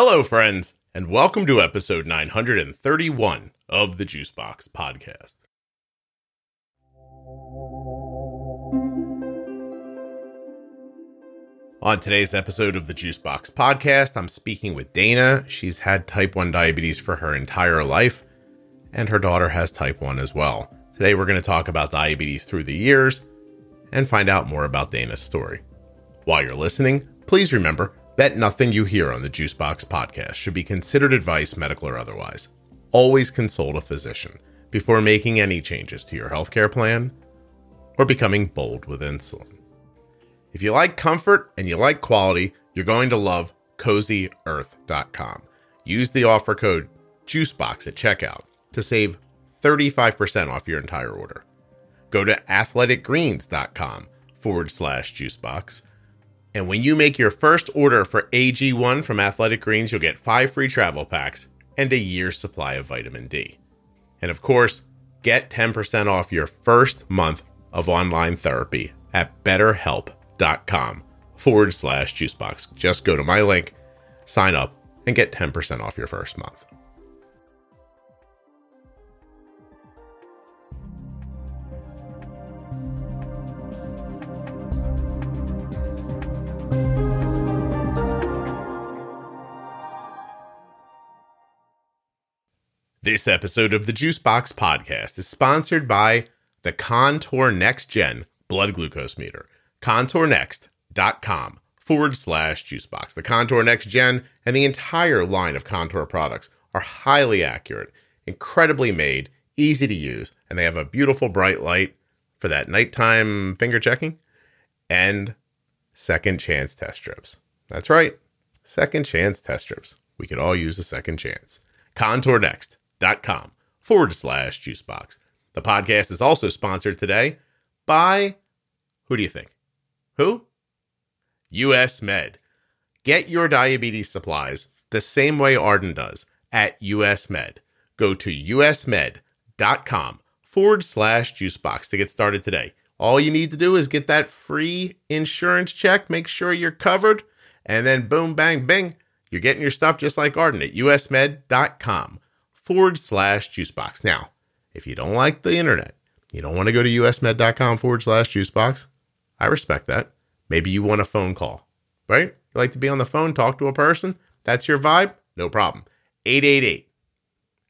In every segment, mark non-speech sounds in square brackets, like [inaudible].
Hello, friends, and welcome to episode 931 of the Juicebox Podcast. On today's episode of the Juicebox Podcast, I'm speaking with Dana. She's had type 1 diabetes for her entire life, and her daughter has type 1 as well. Today, we're going to talk about diabetes through the years and find out more about Dana's story. While you're listening, please remember that nothing you hear on the Juicebox podcast should be considered advice, medical or otherwise. Always consult a physician before making any changes to your healthcare plan or becoming bold with insulin. If you like comfort and you like quality, you're going to love cozyearth.com. Use the offer code JUICEBOX at checkout to save 35% off your entire order. Go to athleticgreens.com forward slash juicebox and when you make your first order for AG1 from Athletic Greens, you'll get five free travel packs and a year's supply of vitamin D. And of course, get 10% off your first month of online therapy at betterhelp.com forward slash juicebox. Just go to my link, sign up, and get 10% off your first month. This episode of the Juicebox podcast is sponsored by the Contour Next Gen blood glucose meter. ContourNext.com forward slash juicebox. The Contour Next Gen and the entire line of Contour products are highly accurate, incredibly made, easy to use, and they have a beautiful bright light for that nighttime finger checking and second chance test strips. That's right, second chance test strips. We could all use a second chance. Contour Next com forward slash juicebox. The podcast is also sponsored today by who do you think? Who? US Med. Get your diabetes supplies the same way Arden does at US Med. Go to usmed.com forward slash juicebox to get started today. All you need to do is get that free insurance check, make sure you're covered, and then boom, bang, bing, you're getting your stuff just like Arden at usmed.com forward slash juicebox. Now, if you don't like the internet, you don't want to go to usmed.com forward slash juicebox, I respect that. Maybe you want a phone call, right? You like to be on the phone, talk to a person. That's your vibe? No problem. 888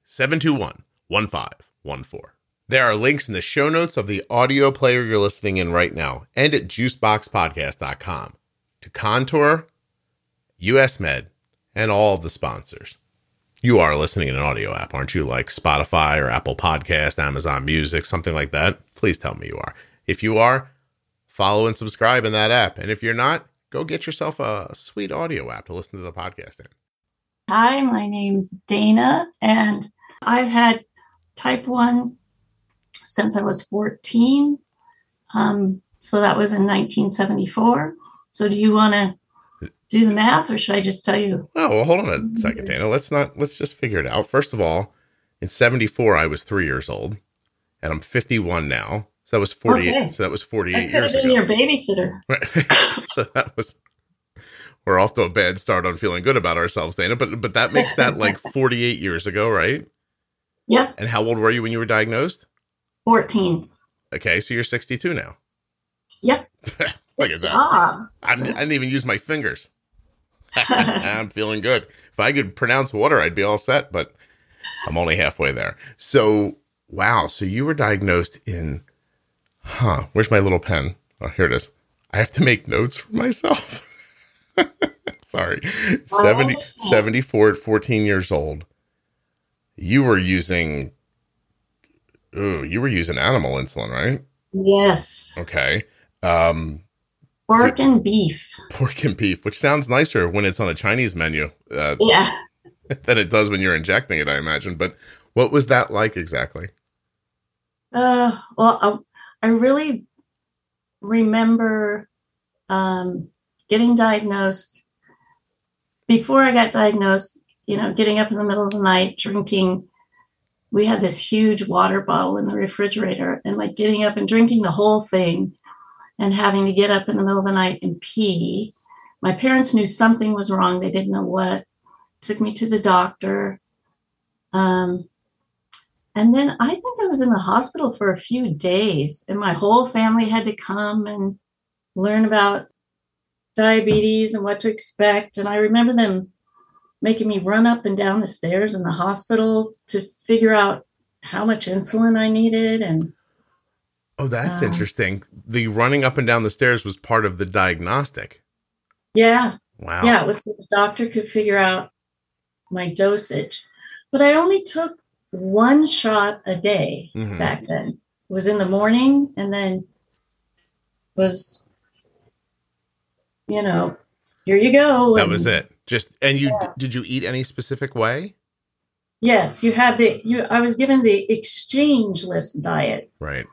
721 1514. There are links in the show notes of the audio player you're listening in right now and at juiceboxpodcast.com to Contour, US Med, and all of the sponsors. You are listening in an audio app, aren't you? Like Spotify or Apple Podcast, Amazon Music, something like that. Please tell me you are. If you are, follow and subscribe in that app. And if you're not, go get yourself a sweet audio app to listen to the podcast in. Hi, my name's Dana, and I've had type 1 since I was 14. Um, so that was in 1974. So do you want to do the math, or should I just tell you? Oh, well, hold on a second, Dana. Let's not. Let's just figure it out. First of all, in '74, I was three years old, and I'm 51 now. So that was 48. Okay. So that was 48 years ago. Your babysitter. [laughs] Right. so that was. We're off to a bad start on feeling good about ourselves, Dana. But but that makes that [laughs] like 48 years ago, right? Yep. And how old were you when you were diagnosed? 14. Okay, so you're 62 now. Yep. [laughs] Look at that. Ah. I'm, I didn't even use my fingers. [laughs] I'm feeling good. If I could pronounce water, I'd be all set, but I'm only halfway there. So, wow. So you were diagnosed in, huh? Where's my little pen? Oh, here it is. I have to make notes for myself. [laughs] Sorry. 70, 74 at 14 years old. You were using, ooh, you were using animal insulin, right? Yes. Okay. Um, Pork and beef. Pork and beef, which sounds nicer when it's on a Chinese menu. Uh, yeah. [laughs] Than it does when you're injecting it, I imagine. But what was that like exactly? Uh, well, I, I really remember um, getting diagnosed. Before I got diagnosed, you know, getting up in the middle of the night, drinking. We had this huge water bottle in the refrigerator, and like getting up and drinking the whole thing and having to get up in the middle of the night and pee. My parents knew something was wrong. They didn't know what. took me to the doctor. Um, and then I think I was in the hospital for a few days, and my whole family had to come and learn about diabetes and what to expect. And I remember them making me run up and down the stairs in the hospital to figure out how much insulin I needed. And Oh, that's Um, interesting. The running up and down the stairs was part of the diagnostic. yeah, Wow. yeah, it was so the doctor could figure out my dosage. But I only took one shot a day Mhm. back then. It was in the morning and then was, you know, here you go. That and- was it. Just and you did you eat any specific way? Yes, you had the you I was given the exchange list diet. Right.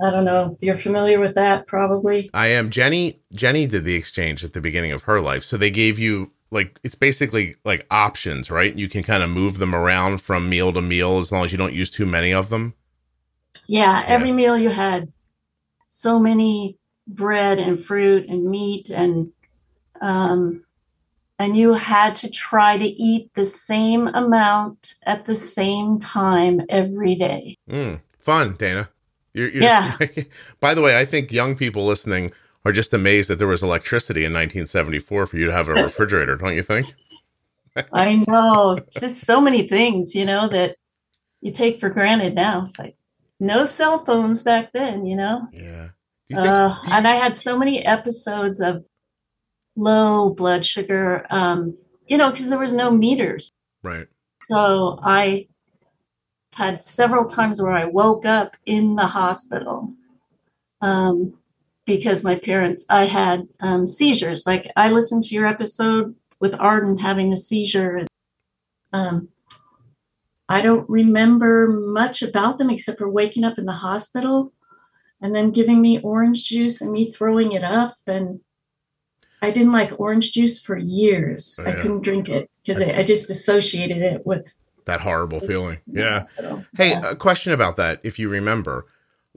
I don't know you're familiar with that probably. I am Jenny. Jenny did the exchange at the beginning of her life, so they gave you like it's basically like options, right? You can kind of move them around from meal to meal as long as you don't use too many of them. Yeah, every meal you had so many bread and fruit and meat and um and you had to try to eat the same amount at the same time every day. Mm, fun, Dana. You're, you're Yeah. [laughs] by the way, I think young people listening are just amazed that there was electricity in 1974 for you to have a refrigerator, don't you think? [laughs] I know. It's just so many things, you know, that you take for granted now. It's like no cell phones back then, you know. Yeah. You think? Uh, you- and I had so many episodes of low blood sugar, um, you know, because there was no meters. right. So I had several times where I woke up in the hospital um, because my parents, I had um, seizures. Like I listened to your episode with Arden having a seizure. And, um, I don't remember much about them except for waking up in the hospital and then giving me orange juice and me throwing it up. And I didn't like orange juice for years. Oh, I couldn't drink it because I, I just associated it with That horrible feeling. Yeah. Hey, a question about that, if you remember.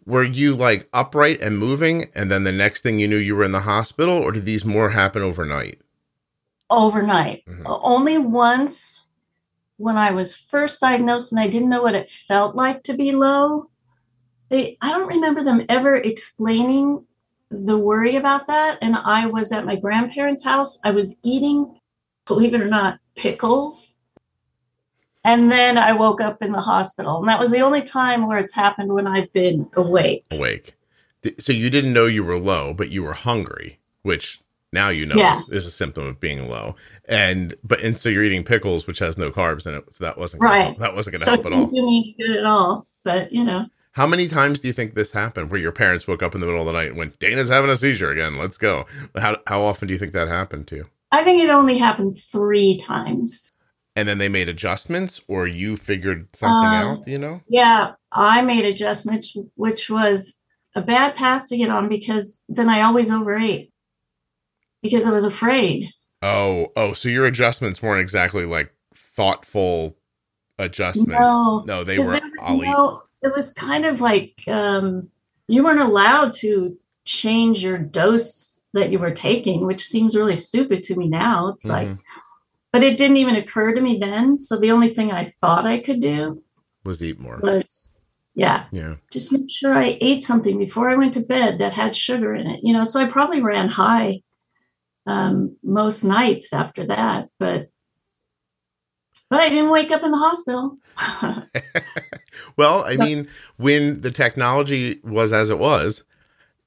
Were you like upright and moving, and then the next thing you knew you were in the hospital, or did these more happen overnight? overnight. Mhm. Only once when I was first diagnosed and I didn't know what it felt like to be low. They, I don't remember them ever explaining the worry about that. And I was at my grandparents' house. I was eating, believe it or not, pickles. And then I woke up in the hospital. And that was the only time where it's happened when I've been awake. Awake. So you didn't know you were low, but you were hungry, which now you know Yeah. is, is a symptom of being low. And but and so you're eating pickles, which has no carbs in it, so that wasn't gonna- Right. that wasn't going to So help at all. didn't do me good at all. But, you know, How many times do you think this happened, where your parents woke up in the middle of the night and went, "Dana's having a seizure again. Let's go." How how often do you think that happened to you? I think it only happened three times. And then they made adjustments, or you figured something Um, out. You know. Yeah, I made adjustments, which was a bad path to get on because then I always overate because I was afraid. Oh, oh, so your adjustments weren't exactly like thoughtful adjustments. No, no they were I'll no, it was kind of like um, you weren't allowed to change your dose that you were taking, which seems really stupid to me now. It's like, Mhm. But it didn't even occur to me then. So the only thing I thought I could do was eat more. was, yeah, Yeah. just make sure I ate something before I went to bed that had sugar in it. You know, so I probably ran high um, most nights after that, but but I didn't wake up in the hospital. [laughs] Well, I mean, when the technology was as it was,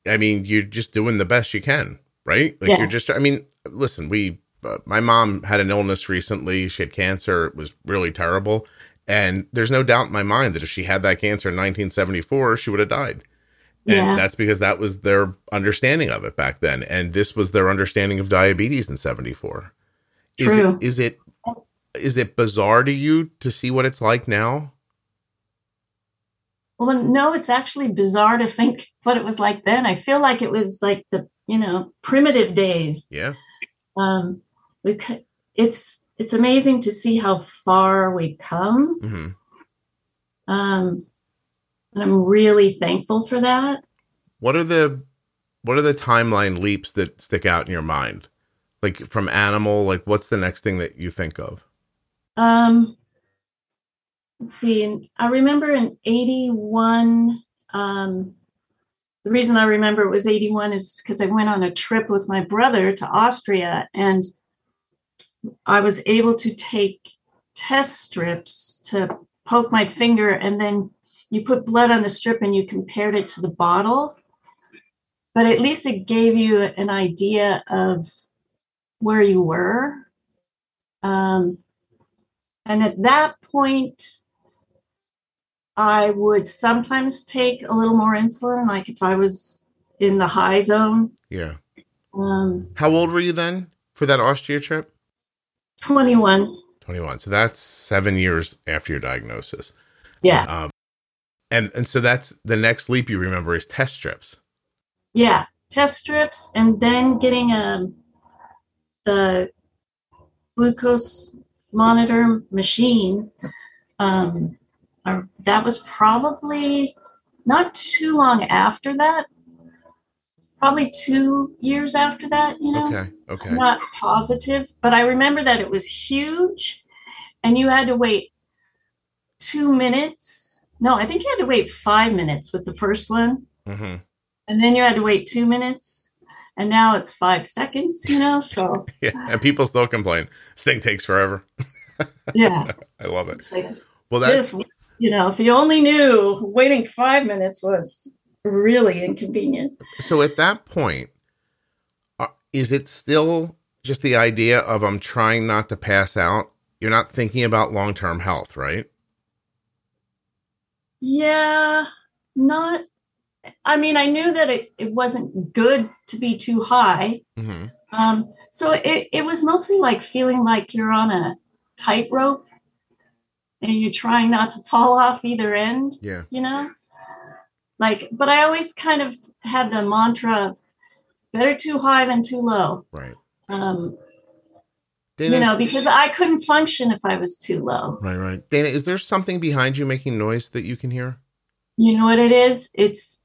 I mean, you're just doing the best you can, right? Like Yeah. you're just. I mean, listen, we. Uh, my mom had an illness recently. She had cancer. It was really terrible. And there's no doubt in my mind that if she had that cancer in 1974, she would have died. And Yeah. that's because that was their understanding of it back then. And this was their understanding of diabetes in 74. Is True. it is it is it bizarre to you to see what it's like now? well, no, it's actually bizarre to think [laughs] what it was like then. I feel like it was like the you know primitive days. Yeah. Um, we it's it's amazing to see how far we've come. hmm Um, and I'm really thankful for that. What are the what are the timeline leaps that stick out in your mind? Like from animal, like what's the next thing that you think of? Um, let's see. I remember in 81, um, the reason I remember it was 81 is because I went on a trip with my brother to Austria and I was able to take test strips to poke my finger and then you put blood on the strip and you compared it to the bottle. But at least it gave you an idea of where you were. Um, and at that point, I would sometimes take a little more insulin, like if I was in the high zone. Yeah. Um, How old were you then for that Austria trip? 21. 21. So that's seven years after your diagnosis. Yeah. Um, and and so that's the next leap you remember is test strips. Yeah. Test strips and then getting um, the glucose monitor machine. Um, that was probably not too long after that. Probably two years after that, you know. Okay. Okay. I'm not positive, but I remember that it was huge and you had to wait two minutes. No, I think you had to wait five minutes with the first one, hmm and then you had to wait two minutes, and now it's five seconds, you know? So, [laughs] Yeah. And people still complain. This thing takes forever. [laughs] yeah, I love it. like Well, that's just, you know, if you only knew waiting five minutes was really inconvenient. so at that point, uh, is it still just the idea of I'm trying not to pass out? You're not thinking about long term health, right? Yeah, not. I mean, I knew that it, it wasn't good to be too high. hmm Um, so it, it was mostly like feeling like you're on a tightrope and you're trying not to fall off either end, Yeah. you know? Like, but I always kind of had the mantra of better too high than too low. Right. Um, Dana, you know, because I couldn't function if I was too low. right, right. Dana, is there something behind you making noise that you can hear? You know what it is? It's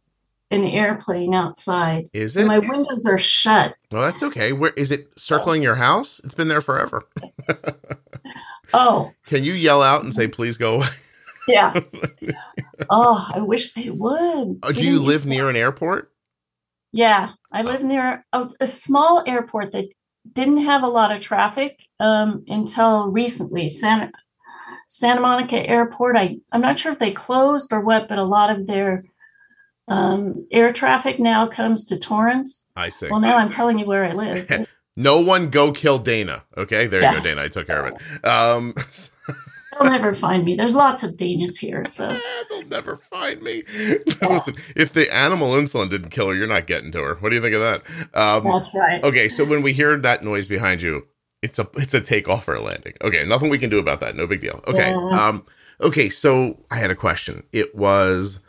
an airplane outside. Is And it? my windows are shut. well, that's okay. Where is it circling your house? It's been there forever. [laughs] Oh, Can you yell out and say, please go away? Yeah. [laughs] oh, I wish they would. Oh, do you live near an airport? Yeah, I live near a, a small airport that didn't have a lot of traffic um, until recently. Santa Santa Monica Airport. I I'm not sure if they closed or what, but a lot of their um, air traffic now comes to Torrance. I see. Well, now I'm telling you where I live. [laughs] No one go kill Dana. Okay, there you Yeah. go, Dana. I took care of it. Um, [laughs] They'll never find me. There's lots of Danas here, so [laughs] they'll never find me. [laughs] Listen, if the animal insulin didn't kill her, you're not getting to her. What do you think of that? Um, that's right. okay, so when we hear that noise behind you, it's a it's a takeoff or a landing. Okay, nothing we can do about that. No big deal. Okay. Yeah. Um, okay, so I had a question. It was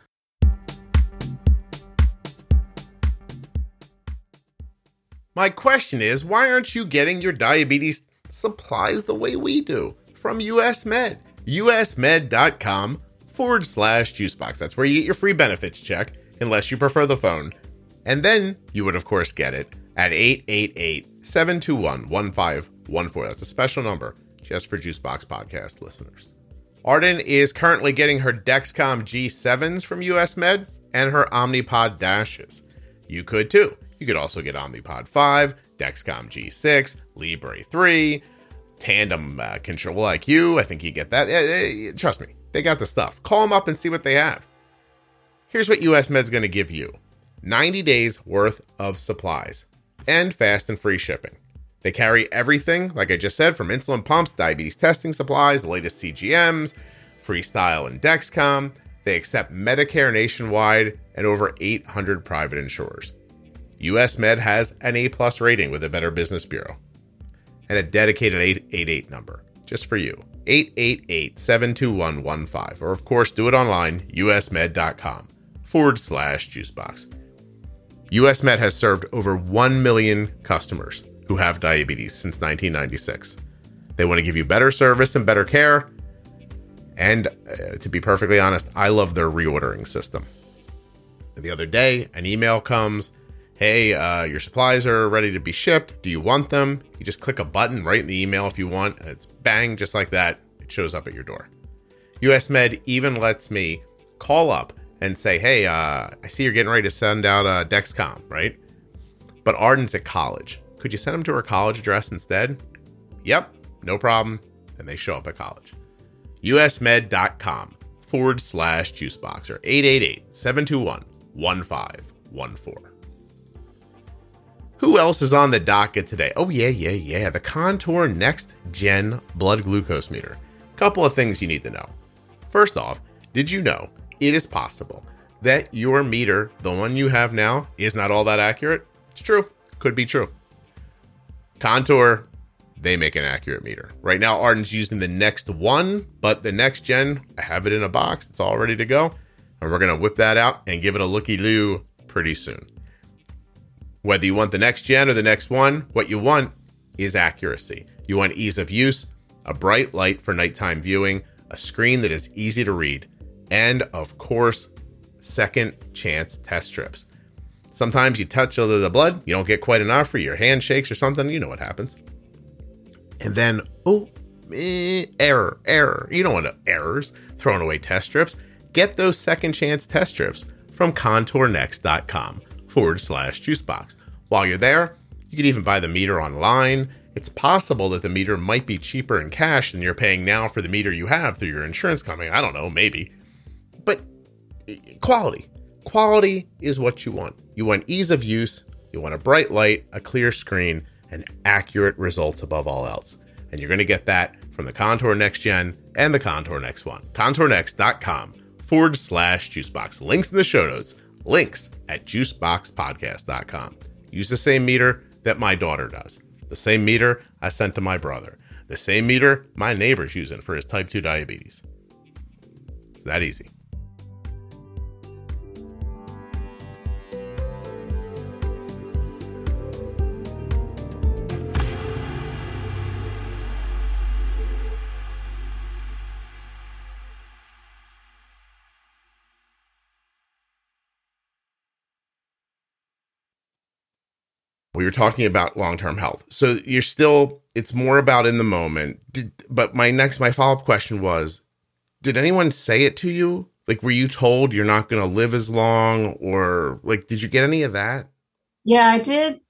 My question is, why aren't you getting your diabetes supplies the way we do from US Med? usmed.com forward slash juicebox. That's where you get your free benefits check, unless you prefer the phone. And then you would, of course, get it at 888 721 1514. That's a special number just for Juicebox podcast listeners. Arden is currently getting her Dexcom G7s from US Med and her Omnipod Dashes. You could too. You could also get Omnipod 5, Dexcom G6, Libre 3, Tandem uh, Control IQ. I think you get that. Eh, eh, trust me, they got the stuff. Call them up and see what they have. Here's what US Med's going to give you 90 days worth of supplies and fast and free shipping. They carry everything, like I just said, from insulin pumps, diabetes testing supplies, latest CGMs, Freestyle and Dexcom. They accept Medicare nationwide and over 800 private insurers. US Med has an A plus rating with the Better Business Bureau and a dedicated 888 number just for you 888 721 15. Or, of course, do it online, usmed.com forward slash juicebox. USMed has served over 1 million customers who have diabetes since 1996. They want to give you better service and better care. And uh, to be perfectly honest, I love their reordering system. The other day, an email comes Hey, uh, your supplies are ready to be shipped. Do you want them? You just click a button right in the email if you want, and it's bang, just like that. it shows up at your door. US Med even lets me call up and say, hey, uh, I see you're getting ready to send out a Dexcom, right? But Arden's at college. Could you send them to her college address instead? Yep, no problem. And they show up at college. usmed.com forward slash juicebox or 888 721 1514. Who else is on the docket today? Oh, yeah, yeah, yeah. The Contour Next Gen Blood Glucose Meter. Couple of things you need to know. First off, did you know it is possible that your meter, the one you have now, is not all that accurate? It's true. Could be true. Contour, they make an accurate meter. Right now, Arden's using the next one, but the next gen, I have it in a box. It's all ready to go. And we're going to whip that out and give it a looky loo pretty soon. Whether you want the next gen or the next one, what you want is accuracy. You want ease of use, a bright light for nighttime viewing, a screen that is easy to read, and of course, second chance test strips. Sometimes you touch a little the blood, you don't get quite enough, or your hand shakes or something, you know what happens. And then, oh, eh, error, error. You don't want no errors, throwing away test strips. Get those second chance test strips from contournext.com forward slash juicebox. While you're there, you can even buy the meter online. It's possible that the meter might be cheaper in cash than you're paying now for the meter you have through your insurance company. I don't know, maybe. But eh, quality. Quality is what you want. You want ease of use, you want a bright light, a clear screen, and accurate results above all else. And you're going to get that from the Contour Next Gen and the Contour Next One. ContourNext.com forward slash juicebox. Links in the show notes. Links at juiceboxpodcast.com. Use the same meter that my daughter does. The same meter I sent to my brother. The same meter my neighbor's using for his type 2 diabetes. It's that easy. We were talking about long-term health. So you're still it's more about in the moment. Did, but my next my follow-up question was did anyone say it to you? Like were you told you're not going to live as long or like did you get any of that? Yeah, I did.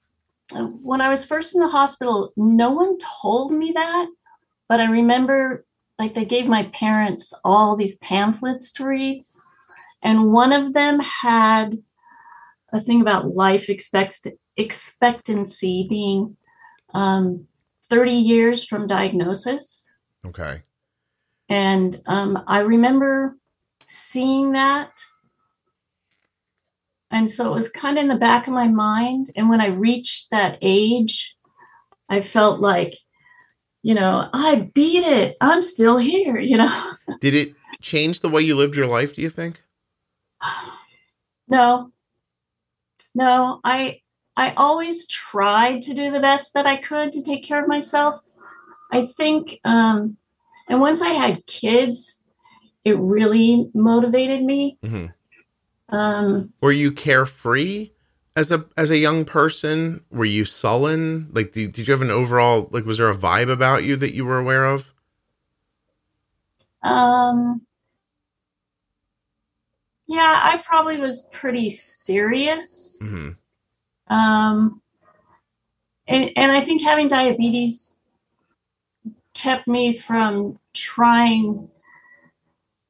When I was first in the hospital, no one told me that, but I remember like they gave my parents all these pamphlets to read, and one of them had a thing about life expect- expectancy being um, 30 years from diagnosis. okay And um, I remember seeing that. And so it was kind of in the back of my mind. And when I reached that age, I felt like, you know, I beat it. I'm still here, you know. [laughs] did it change the way you lived your life do you think [sighs] no. No, I I always tried to do the best that I could to take care of myself. I think um and once I had kids, it really motivated me. hmm Um were you carefree as a as a young person were you sullen like did, did you have an overall like was there a vibe about you that you were aware of Um, yeah, I probably was pretty serious. hmm Um, and and I think having diabetes kept me from trying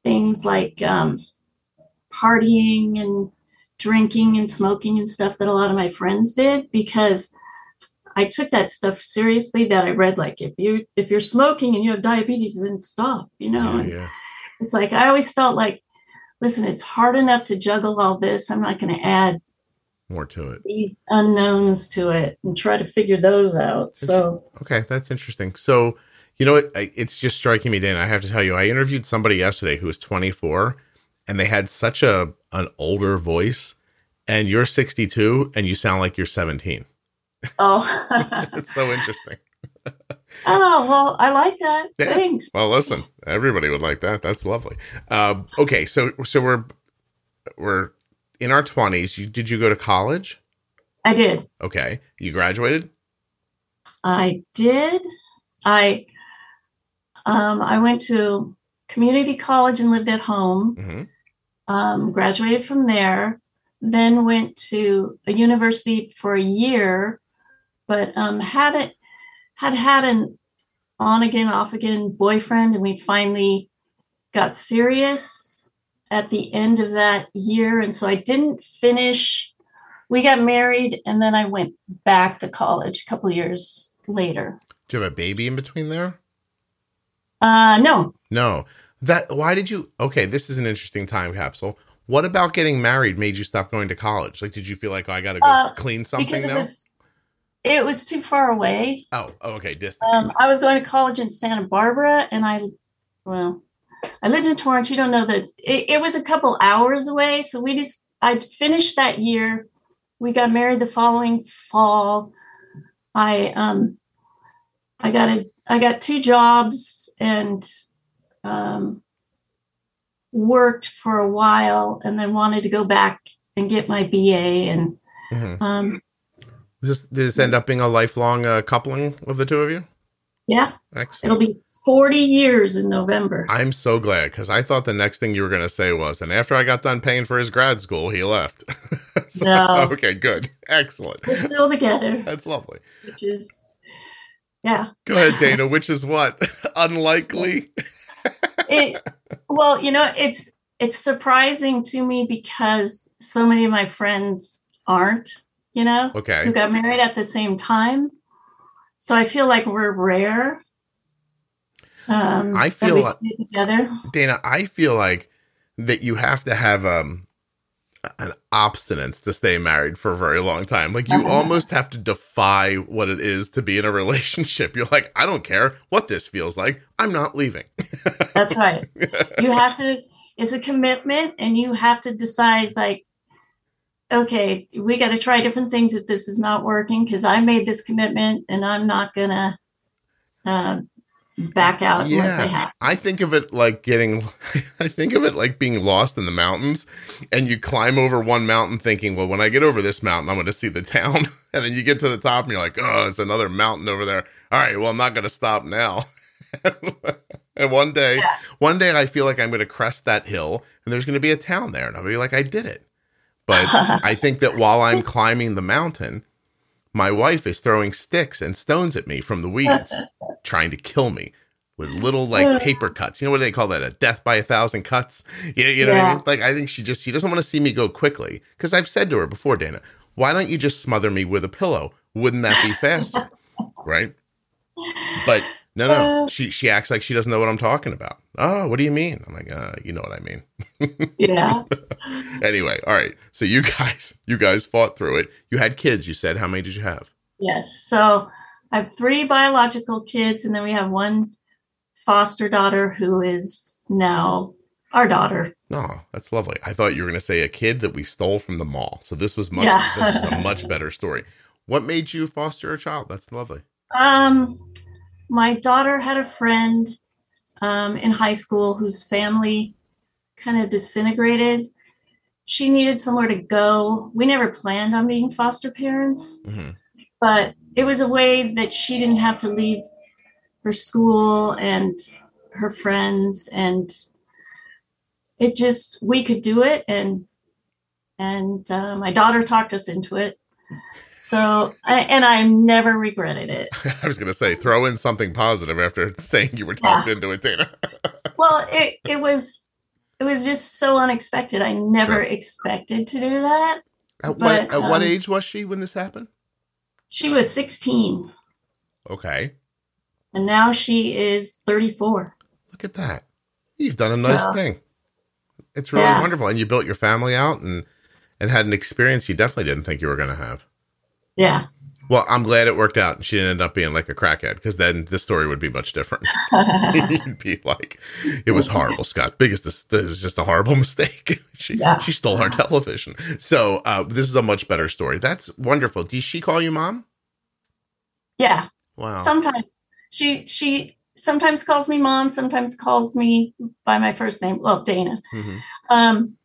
things like um, partying and drinking and smoking and stuff that a lot of my friends did because I took that stuff seriously. That I read like if you if you're smoking and you have diabetes, then stop. You know, yeah, yeah. it's like I always felt like, listen, it's hard enough to juggle all this. I'm not going to add more to it these unknowns to it and try to figure those out. So Okay, that's interesting. So, you know, it, it's just striking me, Dan. I have to tell you, I interviewed somebody yesterday who was 24, and they had such a an older voice, and you're 62, and you sound like you're 17. oh, [laughs] It's so interesting. [laughs] oh well, I like that. Yeah. Thanks. Well, listen, everybody would like that. That's lovely. Uh, okay, so so we're we're in our 20s. You did you go to college? I did. Okay, you graduated. I did. I Um, I went to community college and lived at home. hmm Um, graduated from there, then went to a university for a year, but um, had it had had an on again, off again boyfriend, and we finally got serious at the end of that year. And so I didn't finish. We got married, and then I went back to college a couple years later. Do you have a baby in between there? Uh, no, No. That why did you Okay, this is an interesting time capsule. What about getting married made you stop going to college? Like did you feel like oh, I got to go Uh, clean because something it now? was it was too far away. oh, oh, okay, distance. Um, I was going to college in Santa Barbara, and I, well, I lived in Torrance. You don't know that it, it was a couple hours away. So we just, I finished that year. We got married the following fall. I, um, I got a, I got two jobs and, um, worked for a while, and then wanted to go back and get my BA. And Mhm. um, Was this, did this end up being a lifelong uh, coupling of the two of you? yeah, Excellent. it'll be 40 years in November. I'm so glad because I thought the next thing you were going to say was, and after I got done paying for his grad school, he left. [laughs] So- No. Okay, good. Excellent. We're still together, [laughs] That's lovely. which is, yeah. Go ahead, [laughs] Dana. Which is what? Unlikely? It, well, you know, it's it's surprising to me because so many of my friends aren't, you know, okay. who got married at the same time. So I feel like we're rare. Um, I feel like- together. Dana, I feel like that you have to have um an obstinance to stay married for a very long time. Like you almost have to defy what it is to be in a [laughs] relationship. You're like, I don't care what this feels like. I'm not leaving. [laughs] That's right. you have to it's a commitment and you have to decide like okay we got to try different things if this is not working because i made this commitment and i'm not gonna uh, back out unless i Yeah. have I think of it like getting [laughs] I think of it like being lost in the mountains and you climb over one mountain thinking, well, when I get over this mountain, I'm going to see the town. [laughs] And then you get to the top and you're like, oh, it's another mountain over there. All right, well, I'm not going to stop now. [laughs] and one day, Yeah. one day I feel like I'm going to crest that hill and there's going to be a town there and I'll be like, I did it. But I think that while I'm climbing the mountain, my wife is throwing sticks and stones at me from the weeds, [laughs] trying to kill me with little like [sighs] paper cuts. You know what they call that? A death by a thousand cuts. You, you know what I mean? Like I think she just she doesn't want to see me go quickly because I've said to her before, Dana, why don't you just smother me with a pillow? Wouldn't that be faster? [laughs] right? But no, no. Uh. She she acts like she doesn't know what I'm talking about. Oh, what do you mean? I'm like, uh, you know what I mean. [laughs] yeah Anyway, all right. So you guys, you guys fought through it. You had kids. You said how many did you have? yes so i have three biological kids and then we have one foster daughter who is now our daughter No, that's lovely. I thought you were going to say a kid that we stole from the mall. So this was much. Yeah. this is a much better story. What made you foster a child? That's lovely. Um, my daughter had a friend um, in high school whose family kind of disintegrated. She needed somewhere to go. We never planned on being foster parents, hmm but it was a way that she didn't have to leave her school and her friends and it just we could do it and and uh, my daughter talked us into it so I, and i never regretted it [laughs] I was going to say throw in something positive after [laughs] saying you were talked into it, Dana. [laughs] well it, it was it was just so unexpected i never Sure. expected to do that At what But, at what um, age was she when this happened? she was 16 Okay, and now she is 34 look at that. You've done a nice So- thing. It's really Yeah. wonderful, and you built your family out and and had an experience you definitely didn't think you were going to have. Yeah Well, I'm glad it worked out, and she didn't end up being like a crackhead because then the story would be much different. [laughs] You'd be like, it was horrible, Scott. Biggest, this, this is just a horrible [laughs] mistake. she Yeah. she stole our television. So uh, this is a much better story. That's wonderful. Does she call you mom? yeah Wow. sometimes she she sometimes calls me mom sometimes calls me by my first name well dana Mhm. um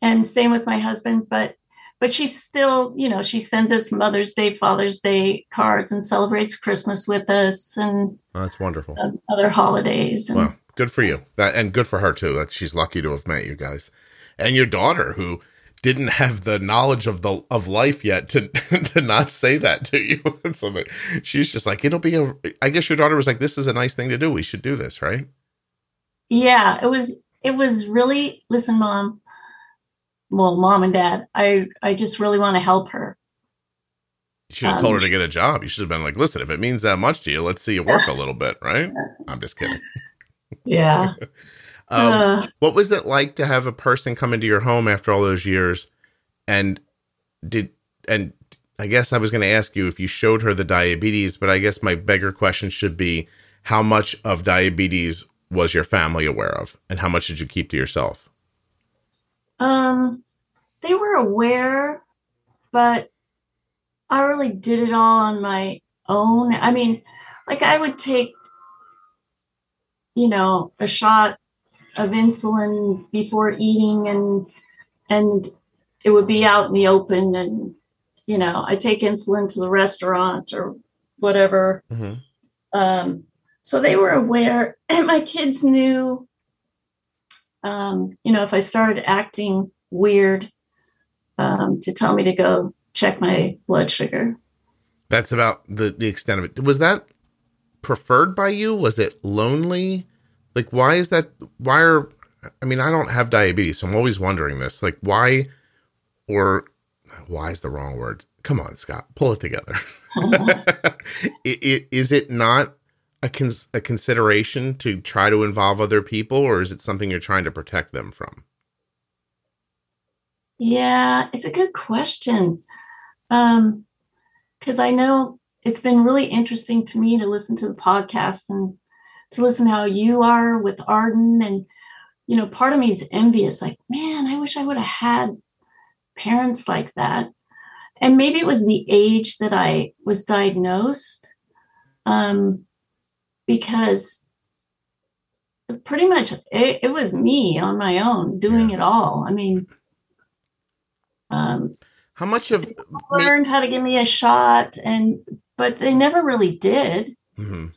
and same with my husband but but she still, you know, she sends us Mother's Day, Father's Day cards and celebrates Christmas with us and Oh, that's wonderful. uh, other holidays. And Well, good for you. That and good for her too. That she's lucky to have met you guys. And your daughter who didn't have the knowledge of the of life yet to [laughs] to not say that to you. [laughs] so that she's just like, it'll be a I guess your daughter was like, This is a nice thing to do. We should do this, right? yeah, it was it was really listen, mom. Well, mom and dad, I I just really want to help her. You should have Um, told her to get a job. You should have been like, listen, if it means that much to you, let's see you work a [laughs] little bit, right? I'm just kidding. [laughs] Yeah. [laughs] Um, Uh, what was it like to have a person come into your home after all those years and did and i guess i was going to ask you if you showed her the diabetes but i guess my bigger question should be how much of diabetes was your family aware of and how much did you keep to yourself Um, they were aware, but I really did it all on my own. I mean, like I would take, you know, a shot of insulin before eating, and and it would be out in the open, and you know, I take insulin to the restaurant or whatever. mm-hmm. Um, so they were aware, and my kids knew. Um, you know, if I started acting weird, um, to tell me to go check my blood sugar. that's about the the extent of it. Was that preferred by you? Was it lonely? Like why is that why are i mean i don't have diabetes so i'm always wondering this. Like why or why is the wrong word? Come on scott pull it together. [laughs] [laughs] I- i- is it not a, cons- a consideration to try to involve other people or is it something you're trying to protect them from Yeah, it's a good question. Um, because I know it's been really interesting to me to listen to the podcast and to listen how you are with Arden. And, you know, part of me is envious, like, man, I wish I would have had parents like that. And maybe it was the age that I was diagnosed. Um, because pretty much it, it was me on my own doing it all. I mean, um, how much of learned how to give me a shot and but they never really did Mhm.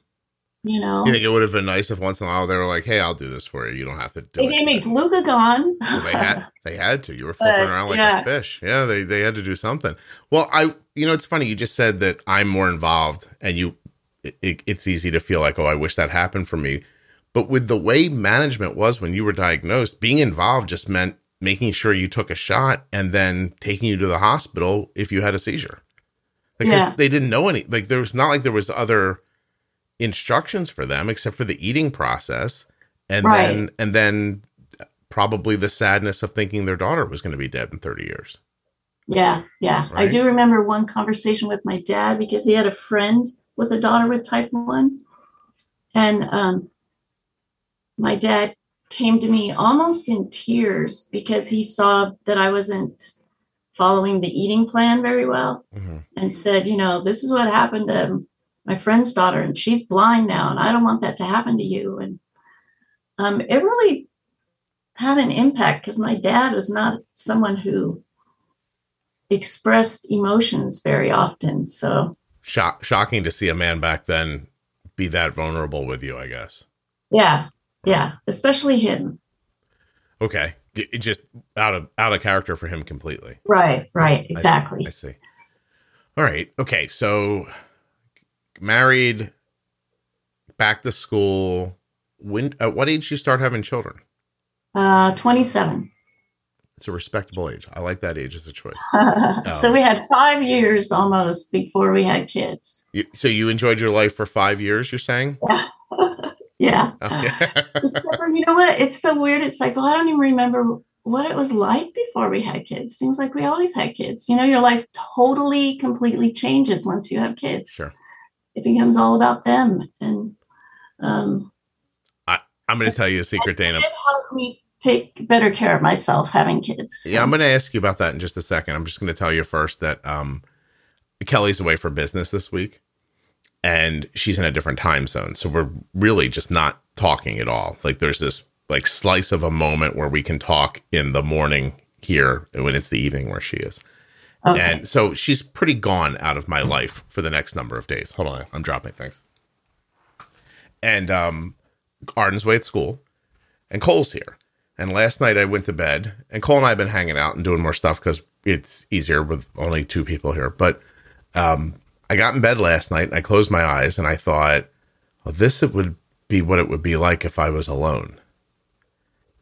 you know you think it would have been nice if once in a while they were like hey i'll do this for you you don't have to do it. they it gave me today." glucagon Well, they had [laughs] they had to. You were flipping But, around like yeah. a fish. Yeah, they they had to do something. Well, I you know it's funny. You just said that I'm more involved, and you it, it, it's easy to feel like oh I wish that happened for me. But with the way management was when you were diagnosed, being involved just meant making sure you took a shot and then taking you to the hospital if you had a seizure. Like Yeah. they didn't know any. Like there was not like there was other instructions for them except for the eating process, and Right. then and then probably the sadness of thinking their daughter was going to be dead in 30 years. yeah yeah i do remember one conversation with my dad because he had a friend with a daughter with type 1 and um, my dad came to me almost in tears because he saw that i wasn't following the eating plan very well Mhm. and said, you know, this is what happened to my friend's daughter, and she's blind now, and I don't want that to happen to you. And um, it really had an impact because my dad was not someone who expressed emotions very often. So, Shock, shocking to see a man back then be that vulnerable with you, I guess. yeah, yeah, especially him. Okay. It just out of out of character for him completely. Right, right, I see, exactly. I see. All right. Okay. So married, back to school. When at what age you start having children? Uh, 27. It's a respectable age. I like that age as a choice. [laughs] so we had five years almost before we had kids. You, so you enjoyed your life for five years. You're saying? [laughs] yeah. Okay. [laughs] Except for, you know what? It's so weird. It's like, well, I don't even remember what it was like before we had kids. Seems like we always had kids. You know, your life totally, completely changes once you have kids. sure. It becomes all about them. And um, I'm going to tell you a secret, Dana. it helped me take better care of myself having kids. Yeah, I'm going to ask you about that in just a second. I'm just going to tell you first that um, Kelly's away for business this week, and she's in a different time zone. So we're really just not talking at all. Like there's this like slice of a moment where we can talk in the morning here when it's the evening where she is. Okay. And so she's pretty gone out of my life for the next number of days. Hold on, I'm dropping things. And um, Arden's away at school, and Cole's here. And last night I went to bed, and Cole and I have been hanging out and doing more stuff because it's easier with only two people here. But um, I got in bed last night and I closed my eyes and I thought, well, this would be what it would be like if I was alone.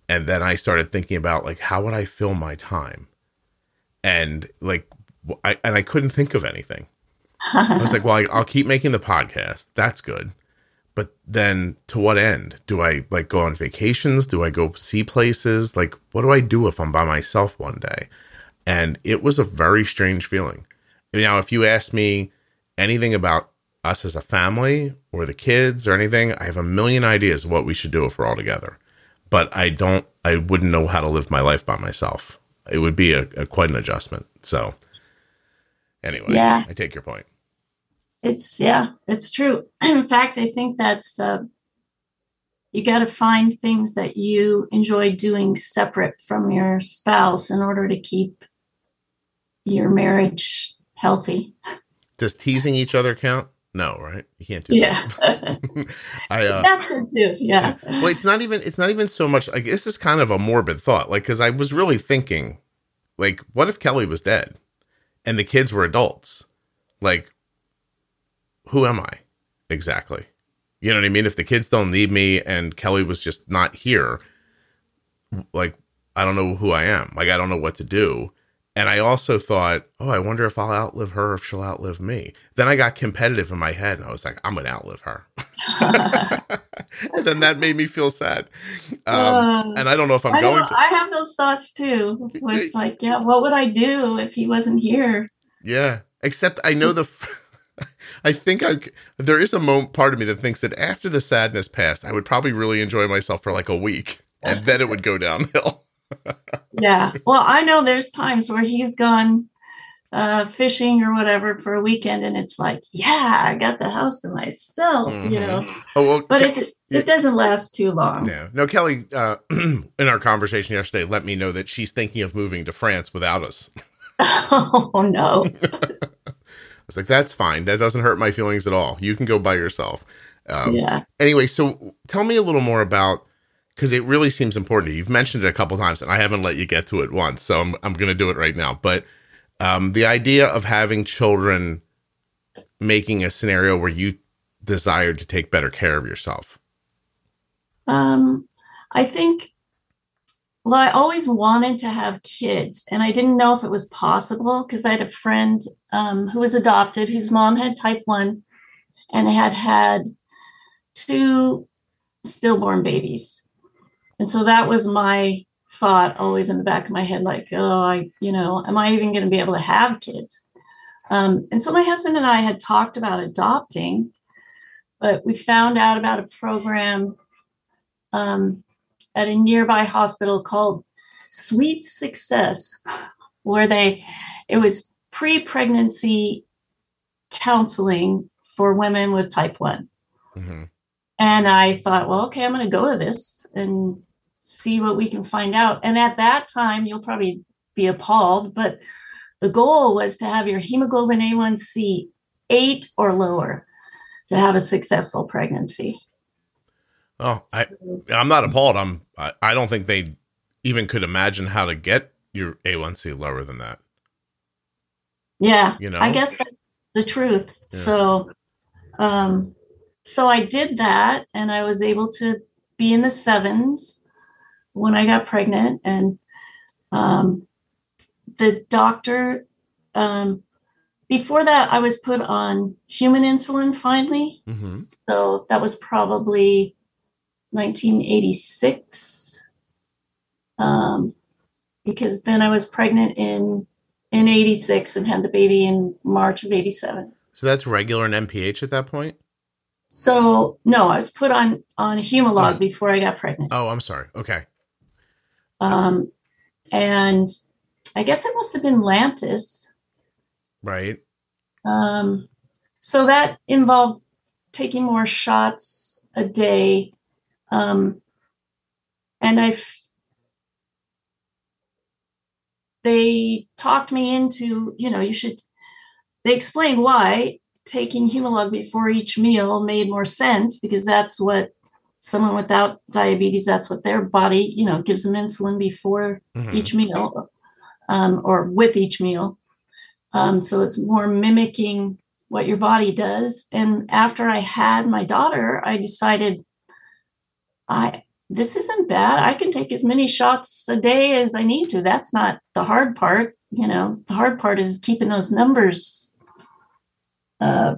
And then I started thinking about like how would I fill my time, and like I and I couldn't think of anything. I was like, well, I, I'll keep making the podcast. That's good. But then to what end? Do I like go on vacations? Do I go see places? Like, what do I do if I'm by myself one day? And it was a very strange feeling. Now, if you ask me anything about us as a family or the kids or anything, I have a million ideas what we should do if we're all together. But I don't, I wouldn't know how to live my life by myself. It would be a, a quite an adjustment. So, anyway, Yeah. I take your point. It's yeah, it's true. [clears throat] In fact, I think that's uh, you got to find things that you enjoy doing separate from your spouse in order to keep your marriage healthy. Does teasing each other count? No, right? You can't do Yeah, that. [laughs] I, uh, that's good too. Yeah, well it's not even it's not even so much like this is kind of a morbid thought like because i was really thinking like what if kelly was dead and the kids were adults like who am i exactly you know what i mean if the kids don't need me and kelly was just not here like i don't know who i am like i don't know what to do and i also thought oh i wonder if i'll outlive her if she'll outlive me then i got competitive in my head and i was like i'm gonna outlive her [laughs] and then that made me feel sad. Um, Uh, and I don't know if I'm I, going to. I have those thoughts too. With like, yeah, what would I do if he wasn't here? Yeah. Except I know the. I think I there is a mo- part of me that thinks that after the sadness passed, I would probably really enjoy myself for like a week, and then it would go downhill. [laughs] Yeah. Well, I know there's times where he's gone uh, fishing or whatever for a weekend, and it's like, yeah, I got the house to myself, you know. Oh well, But Ke- it it doesn't last too long. yeah. No, Kelly, uh, [clears throat] in our conversation yesterday, let me know that she's thinking of moving to France without us. [laughs] oh no. [laughs] Was like, that's fine. That doesn't hurt my feelings at all. You can go by yourself. Um, yeah. anyway, so tell me a little more about because it really seems important to you. You've mentioned it a couple times, and I haven't let you get to it once, so I'm I'm going to do it right now. But um, the idea of having children making a scenario where you desired to take better care of yourself. Um, I think. Well, I always wanted to have kids, and I didn't know if it was possible because I had a friend um, who was adopted, whose mom had type one, and had had two stillborn babies, and so that was my thought always in the back of my head, like, oh, I, you know, am I even going to be able to have kids? Um, and so my husband and I had talked about adopting, but we found out about a program um, at a nearby hospital called Sweet Success, where they it was pre-pregnancy counseling for women with type one. Mhm. And I thought, well, okay, I'm going to go to this and see what we can find out. And at that time, you'll probably be appalled, but the goal was to have your hemoglobin A1C eight or lower to have a successful pregnancy. Oh, I, I'm not appalled. I'm. I, I don't think they even could imagine how to get your A1C lower than that. Yeah, You know? I guess that's the truth. Yeah. So, um, so I did that, and I was able to be in the sevens when I got pregnant, and um, the doctor. Um, before that, I was put on human insulin finally. Mm-hmm. So that was probably 1986. Um, because then I was pregnant in in 86 and had the baby in March of 87. So that's regular and NPH at that point. So no, I was put on on Humalog Oh. before I got pregnant. Oh, I'm sorry. Okay. Um, and I guess it must have been Lantus. Right. Um, so that involved taking more shots a day. Um, and I, they talked me into, you know, you should, they explained why taking Humalog before each meal made more sense because that's what someone without diabetes, that's what their body, you know, gives them insulin before Mhm. each meal um, or with each meal. Um, so it's more mimicking what your body does. And after I had my daughter, I decided I this isn't bad. I can take as many shots a day as I need to. That's not the hard part. You know, the hard part is keeping those numbers uh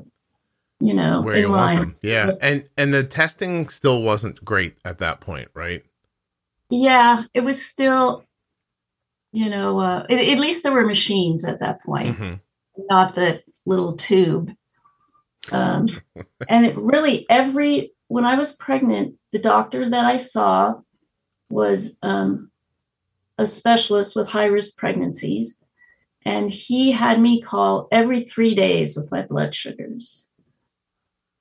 you know Where in you want line. them. Yeah. And and the testing still wasn't great at that point, right? Yeah, it was still, you know, uh, at, at least there were machines at that point. Mhm. not the little tube. Um, and it really, every, when I was pregnant, the doctor that I saw was um, a specialist with high risk pregnancies. And he had me call every three days with my blood sugars.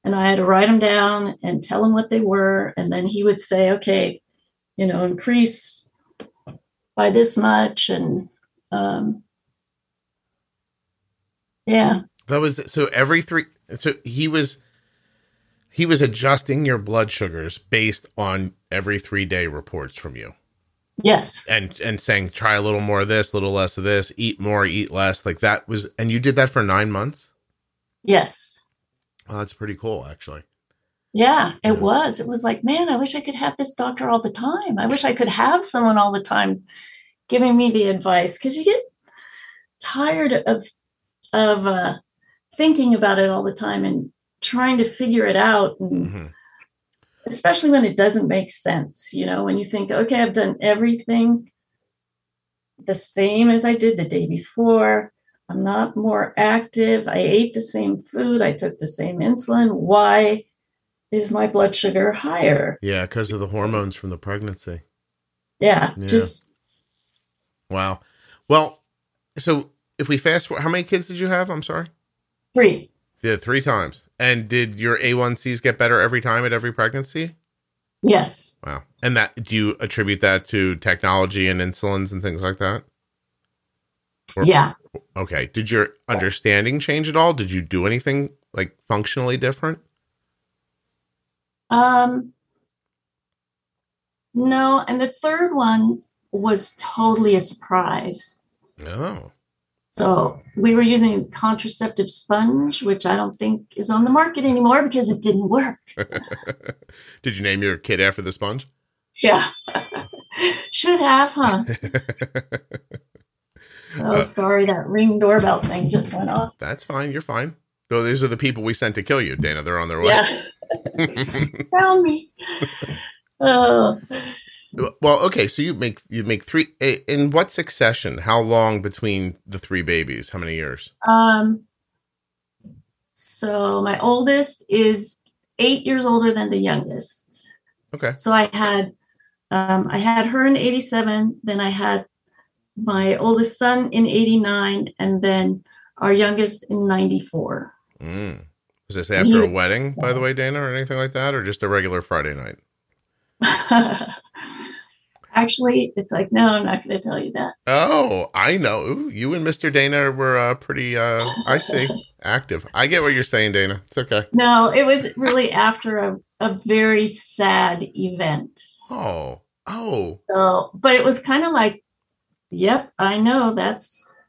And I had to write them down and tell him what they were. And then he would say, okay, you know, increase by this much. And um, yeah. That was so every three so he was he was adjusting your blood sugars based on every 3 day reports from you. Yes. And and saying try a little more of this, a little less of this, eat more, eat less. Like that was and you did that for 9 months? Yes. Oh, that's pretty cool actually. Yeah, it Yeah. was. It was like, man, I wish I could have this doctor all the time. I wish I could have someone all the time giving me the advice because you get tired of of uh, thinking about it all the time and trying to figure it out, and hmm especially when it doesn't make sense. You know, when you think, okay, I've done everything the same as I did the day before. I'm not more active. I ate the same food. I took the same insulin. Why is my blood sugar higher? Yeah, cuz of the hormones from the pregnancy. Yeah, Yeah. just Wow. Well, so if we fast forward, how many kids did you have? I'm sorry. three. Yeah, three times. And did your A1Cs get better every time at every pregnancy? Yes. Wow. And that do you attribute that to technology and insulins and things like that? Or- Yeah. Okay. Did your understanding change at all? Did you do anything like functionally different? Um, no, and the third one was totally a surprise. Oh. So we were using contraceptive sponge, which I don't think is on the market anymore because it didn't work. [laughs] Did you name your kid after the sponge? Yeah. [laughs] Should have, huh? [laughs] Oh, Uh, sorry, that ring doorbell thing just went off. That's fine. You're fine. So these are the people we sent to kill you, Dana. They're on their way. Yeah. Found me. Oh, well, okay. So you make you make three in what succession? How long between the three babies? How many years? Um, so my oldest is eight years older than the youngest. Okay. So I had, um, I had her in '87. Then I had my oldest son in '89, and then our youngest in '94. Mm. Was this after a wedding, by the way, Dana, or anything like that, or just a regular Friday night? [laughs] Actually, it's like no, I'm not going to tell you that. Oh, I know. Ooh, you and Mr. Dana were uh, pretty. Uh, I see. [laughs] Active. I get what you're saying, Dana. It's okay. No, it was really after a, a very sad event. Oh, oh, So, but it was kind of like, yep, I know that's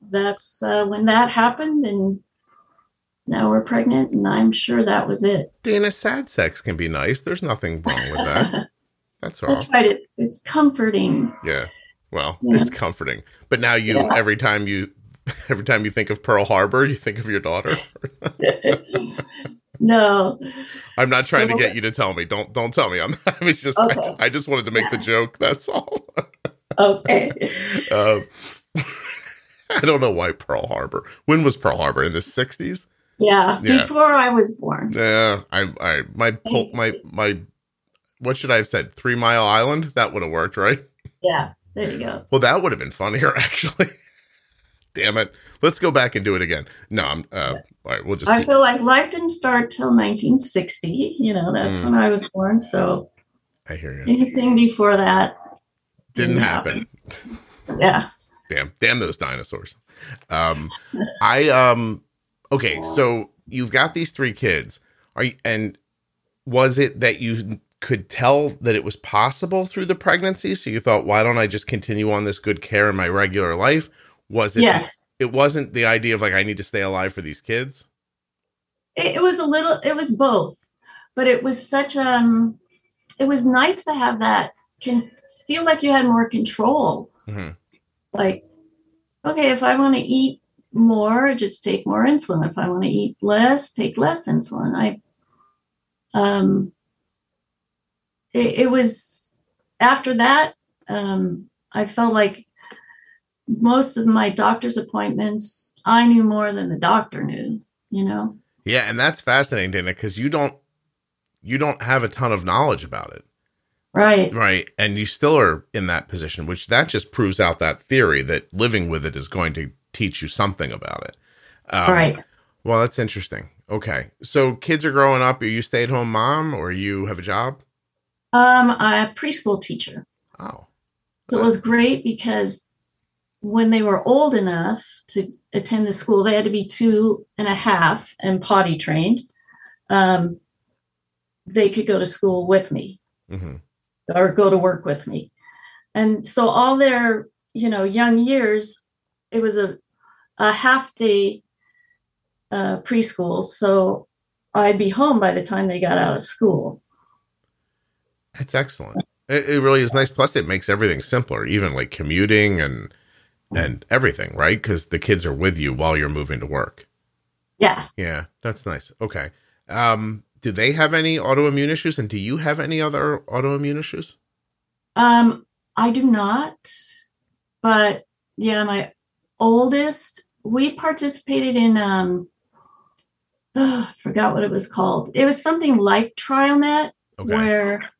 that's uh, when that happened, and now we're pregnant, and I'm sure that was it. Dana. Sad sex can be nice. There's nothing wrong with that. [laughs] That's all. that's right. It, it's comforting. Yeah. Well, Yeah. it's comforting. But now you, Yeah. every time you, [laughs] every time you think of Pearl Harbor, you think of your daughter. [laughs] no, I'm not trying to get you to tell me. Don't don't tell me. I'm. [laughs] I was just. Okay. I, I just wanted to make the joke. That's all. okay. Um, I don't know why Pearl Harbor. When was Pearl Harbor in the '60s? Yeah, Yeah. before I was born. Yeah, I, I, my, my, my. What should I have said? Three Mile Island. That would have worked, right? Yeah, there you go. Well, that would have been funnier, [laughs] actually. Damn it! Let's go back and do it again. No, I'm. Uh, all right, we'll just. I feel like life didn't start till 1960. You know, that's Mm. when I was born. So I hear you. anything before that Didn't happen. Yeah. damn, damn those dinosaurs. Um, I um, okay, so you've got these three kids. Are you, and was it that you could tell that it was possible through the pregnancy? So you thought, why don't I just continue on this good care in my regular life? Was it? Yes. It wasn't the idea of like I need to stay alive for these kids. It, it was a little. It was both, but it was such um. It was nice to have that. Can feel like you had more control. Mhm. Like, okay, if I want to eat more, just take more insulin. If I want to eat less, take less insulin. I um it, it was after that um I felt like most of my doctor's appointments I knew more than the doctor knew, you know. Yeah, and that's fascinating, Dana, because you don't you don't have a ton of knowledge about it. Right. Right. And you still are in that position, which that just proves out that theory that living with it is going to teach you something about it. Um, right. Well, that's interesting. Okay. So kids are growing up. Are you stay at home mom or you have a job? Um I'm a preschool teacher. Oh. So it was great because when they were old enough to attend the school, they had to be two and a half and potty trained. Um, they could go to school with me hmm or go to work with me. And so all their, you know, young years, it was a, a half day uh, preschool. So I'd be home by the time they got out of school. That's excellent. It, it really is nice. Plus, it makes everything simpler, even like commuting and and everything, right? Because the kids are with you while you're moving to work. Yeah. Yeah, that's nice. Okay. Um, do they have any autoimmune issues, and do you have any other autoimmune issues? Um, I do not, but yeah, my oldest, we participated in um [sighs] I forgot what it was called. It was something like TrialNet Okay. where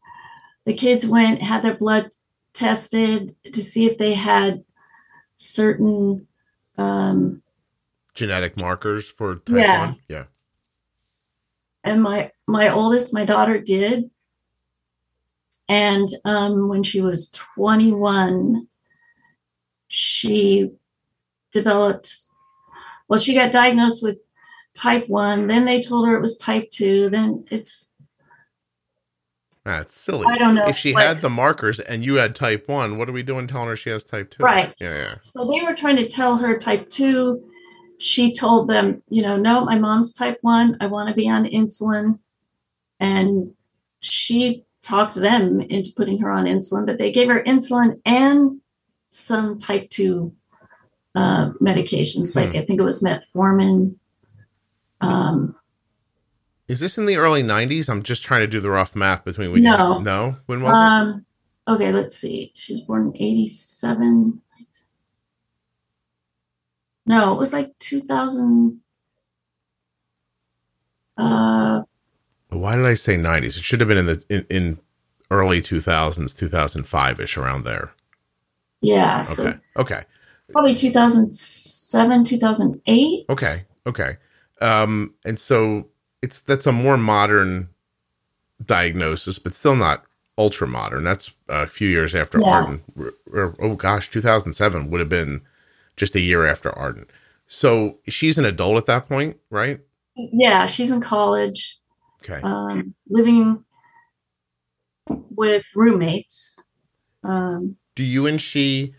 the kids went, had their blood tested to see if they had certain um Genetic markers for type Yeah. one. Yeah. and my my oldest my daughter did and um, when she was 21 she developed well she got diagnosed with type 1 then they told her it was type 2 then it's That's silly. I don't know, If she but- had the markers and you had type one, what are we doing telling her she has type two? Right. Yeah, yeah. so they were trying to tell her type 2 she told them you know no my mom's type 1 i want to be on insulin and she talked them into putting her on insulin but they gave her insulin and some type 2 uh, medications like i think it was metformin um, Is this in the early '90s? I'm just trying to do the rough math between when No. you no. When was it? um, okay let's see she was born in 87 no it was like 2000 uh Why did I say '90s? It should have been in the in, in early 2000s, 2005 ish, around there. yeah so Okay. Okay. probably 2007 2008 Okay. Okay. Um, and so it's that's a more modern diagnosis, but still not ultra modern. That's a few years after Yeah. Arden. Or, or- oh gosh, 2007 would have been just a year after Arden. So she's an adult at that point, right? yeah she's in college Okay. um, living with roommates um, Do you and she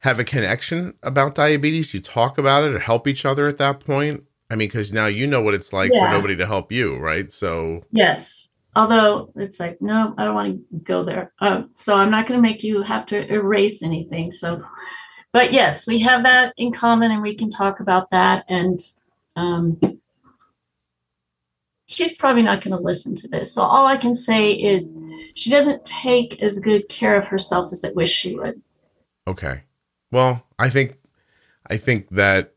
have a connection about diabetes? You talk about it or help each other at that point? I mean, because now you know what it's like for nobody to help you, right? So yes. Although it's like no i don't want to go there. Uh, so i'm not going to make you have to erase anything so but yes we have that in common and we can talk about that and um, she's probably not going to listen to this. So all i can say is she doesn't take as good care of herself as i wish she would. Okay. Well, I think I think that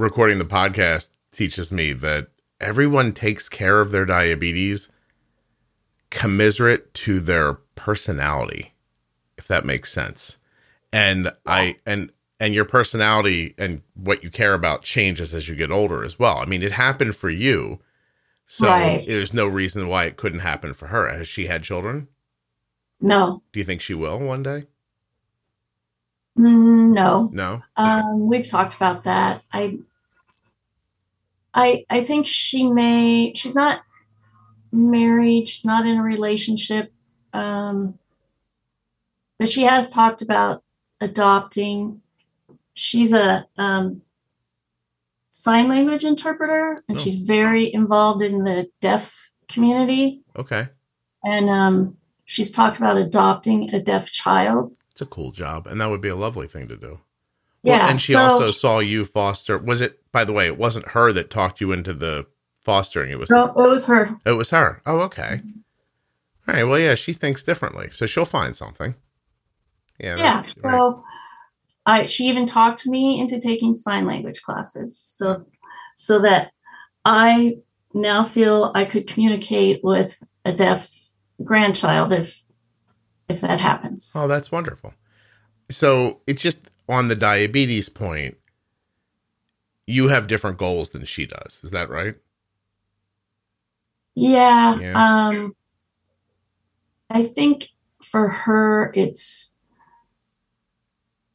recording the podcast teaches me that everyone takes care of their diabetes commiserate to their personality, if that makes sense. And I and and your personality and what you care about changes as you get older as well. I mean, it happened for you. So Right. there's no reason why it couldn't happen for her. Has she had children? no Do you think she will one day? Mm, no. No. Um, we've talked about that. I, I, I think she may. She's not married. She's not in a relationship. Um, but she has talked about adopting. She's a um, sign language interpreter, and Oh. she's very involved in the deaf community. Okay. And um, she's talked about adopting a deaf child. It's a cool job, and that would be a lovely thing to do. Well, Yeah, and she so- also saw you foster. Was it? By the way, it wasn't her that talked you into the fostering. It was. No, it was her. It was her. Oh, okay. Mm-hmm. All right. Well, yeah, she thinks differently, so she'll find something. Yeah. yeah that's- right. so i she even talked me into taking sign language classes so so that i now feel i could communicate with a deaf grandchild if if that happens Oh, that's wonderful. So it's just on the diabetes point. You have different goals than she does. Is that right? yeah, Yeah. um i think for her it's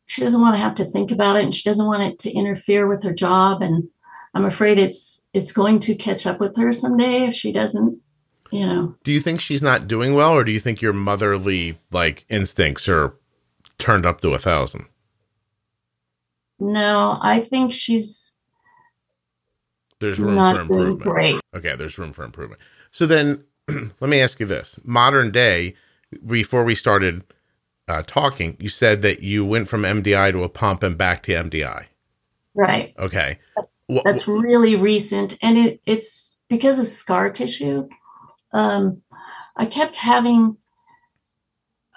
she doesn't want to have to think about it and she doesn't want it to interfere with her job and i'm afraid it's it's going to catch up with her someday if she doesn't you know Do you think she's not doing well, or do you think your motherly like instincts are turned up to a thousand? No i think she's There's room for not doing improvement. great Okay, there's room for improvement. So then, [clears throat] let me ask you this: modern day, before we started uh, talking, you said that you went from MDI to a pump and back to MDI. right Okay, that's really recent and it it's because of scar tissue um i kept having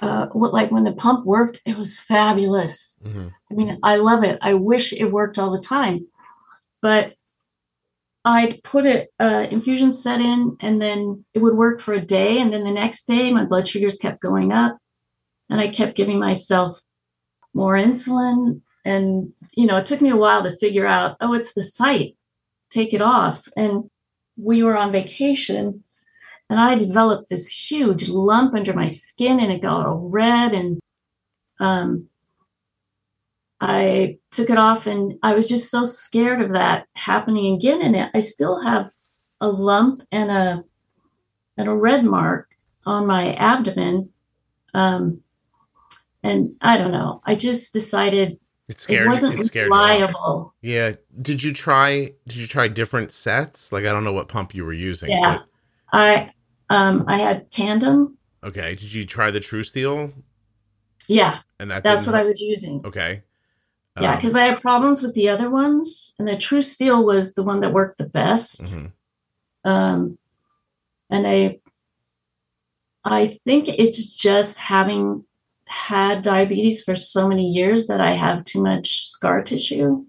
uh what like when the pump worked it was fabulous. Mhm. i mean i love it. I wish it worked all the time. But i'd put a uh, infusion set in and then it would work for a day and then the next day my blood sugars kept going up and i kept giving myself more insulin. And you know it took me a while to figure out oh it's the site. Take it off. And we were on vacation and i developed this huge lump under my skin and it got all red and um, i took it off and i was just so scared of that happening again and it, i still have a lump and a and a red mark on my abdomen um, and i don't know i just decided it scared it wasn't It scared reliable Yeah. Did you try? Did you try different sets? Like I don't know what pump you were using. Yeah. I um I had tandem. Okay. Did you try the TruSteel? Yeah, And that that's what I was using. Okay. Yeah, Um, because I had problems with the other ones, and the TruSteel was the one that worked the best. mhm. Um, and I, I think it's just having had diabetes for so many years that I have too much scar tissue.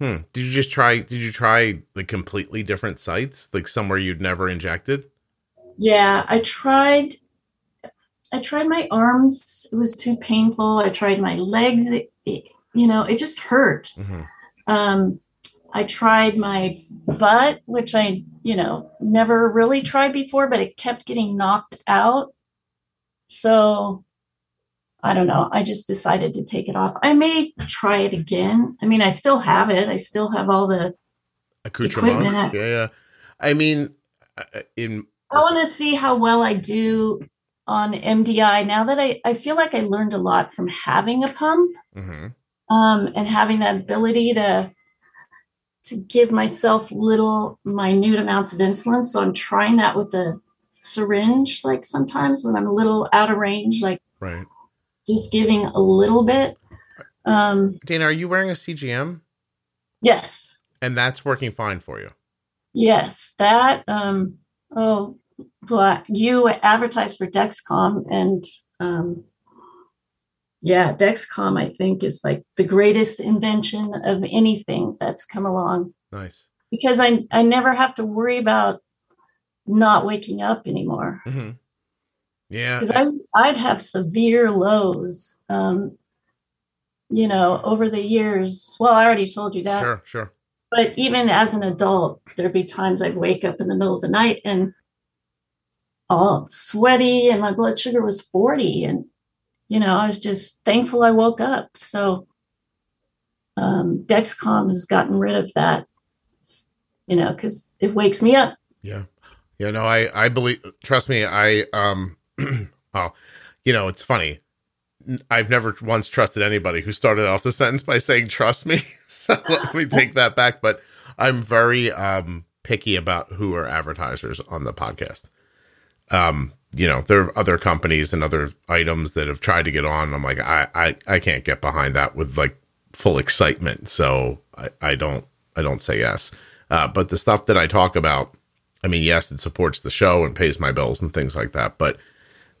Hmm. Did you just try? Did you try like completely different sites, like somewhere you'd never injected? Yeah, I tried. I tried my arms; it was too painful. I tried my legs; it, it, you know, it just hurt. hmm Um, I tried my butt, which I, you know, never really tried before, but it kept getting knocked out. So I don't know. I just decided to take it off. I may try it again. I mean, I still have it. I still have all the. Accoutrements. Equipment. Yeah, yeah. I mean, in I want to see how well I do on MDI now that I, I feel like I learned a lot from having a pump. mhm. um, and having that ability to to give myself little minute amounts of insulin. So I'm trying that with the syringe, like sometimes when I'm a little out of range, like right. just giving a little bit. Um, Dana, are you wearing a CGM? yes, And that's working fine for you. yes, that. Um, oh, well, you advertised for Dexcom, and um, yeah, Dexcom, I think, is like the greatest invention of anything that's come along. Nice. because I I never have to worry about not waking up anymore. hmm Yeah. Because I I'd have severe lows, um, you know, over the years. Well, I already told you that. Sure, sure. But even as an adult, there'd be times I'd wake up in the middle of the night and all sweaty, and my blood sugar was forty, and you know, I was just thankful I woke up. So um, Dexcom has gotten rid of that, you know, because it wakes me up. Yeah. Yeah, no, I I believe trust me, I um [clears throat] oh, you know, it's funny. I've never once trusted anybody who started off the sentence by saying trust me. [laughs] so let me take that back, but I'm very um picky about who are advertisers on the podcast. Um, you know, there are other companies and other items that have tried to get on. I'm like, I I, I can't get behind that with like full excitement. So I, I don't I don't say yes. Uh, but the stuff that I talk about I mean, yes, it supports the show and pays my bills and things like that, but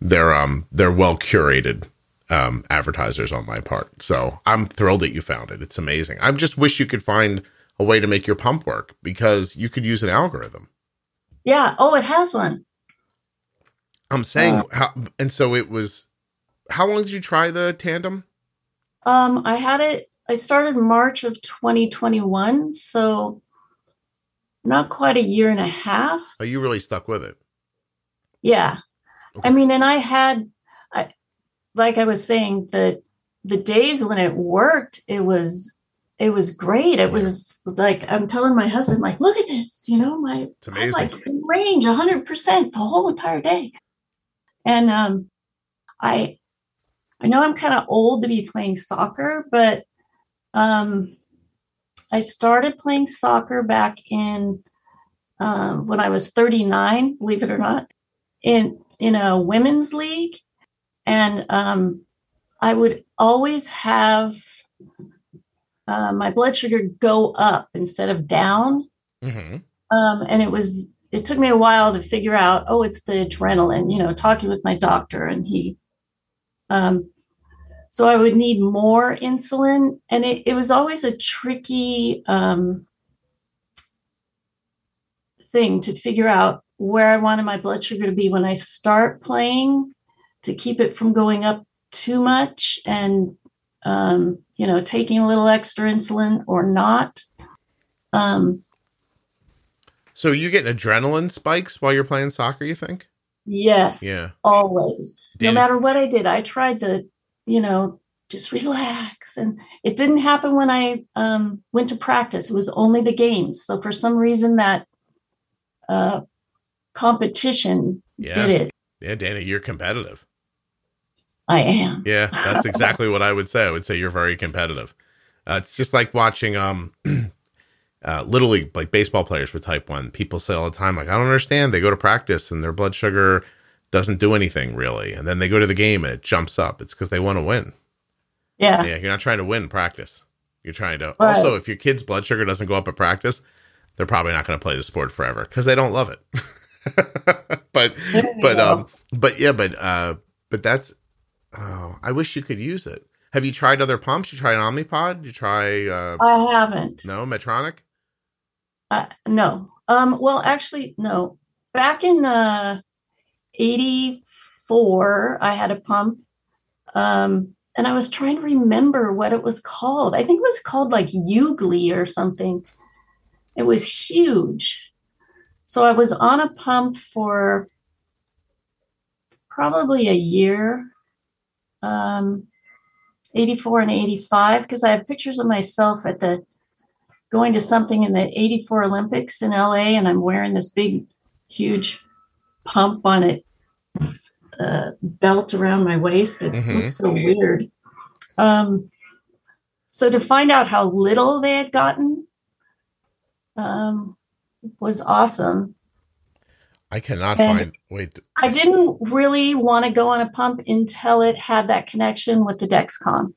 they're um they're well curated um advertisers on my part. So I'm thrilled that you found it. It's amazing. I just wish you could find a way to make your pump work because you could use an algorithm. Yeah. Oh, it has one. I'm saying uh, how and so it was how long did you try the tandem? Um I had it I started March of 2021, so not quite a year and a half. Oh, you really stuck with it. Yeah. Okay. I mean, and I had, I, like I was saying, the the days when it worked, it was it was great. It was like I'm telling my husband, like, look at this, you know, my it's amazing. like range 100 percent the whole entire day. And um, I I know I'm kind of old to be playing soccer, but um, I started playing soccer back in um, when I was 39, believe it or not, in in a women's league, and um, I would always have uh, my blood sugar go up instead of down, mm-hmm. um, and it was it took me a while to figure out. Oh, it's the adrenaline. You know, talking with my doctor, and he um, so I would need more insulin. And it, it was always a tricky um, thing to figure out where I wanted my blood sugar to be when I start playing to keep it from going up too much and, um, you know, taking a little extra insulin or not. Um, so you get adrenaline spikes while you're playing soccer, you think? Yes. Yeah. Always. Did no matter what I did, I tried to, you know, just relax. And it didn't happen when I um, went to practice. It was only the games. So for some reason, that uh, competition yeah. did it. Yeah, Dana, you're competitive. I am. Yeah, that's [laughs] exactly what I would say. I would say you're very competitive. Uh, it's just like watching um, [clears throat] uh, little league, like baseball players with type one. People say all the time, like, I don't understand. They go to practice and their blood sugar doesn't do anything really. And then they go to the game and it jumps up. It's because they want to win. Yeah. Yeah. You're not trying to win practice. You're trying to. Right. Also, if your kid's blood sugar doesn't go up at practice, they're probably not going to play the sport forever because they don't love it. [laughs] but, but, um, but yeah, but, uh, but that's, oh, I wish you could use it. Have you tried other pumps? You tried an Omnipod? You try, uh, I haven't. No, Medtronic? Uh, no. Um, well, actually, no. Back in the 84, I had a pump. Um, and I was trying to remember what it was called. I think it was called like Ugly or something. It was huge. So I was on a pump for probably a year, um, 84 and 85, because I have pictures of myself at the going to something in the 84 Olympics in LA, and I'm wearing this big, huge pump on a uh, belt around my waist. It mm-hmm. looks so weird. Um, so to find out how little they had gotten um, was awesome. I cannot and find. Wait. I didn't really want to go on a pump until it had that connection with the Dexcom.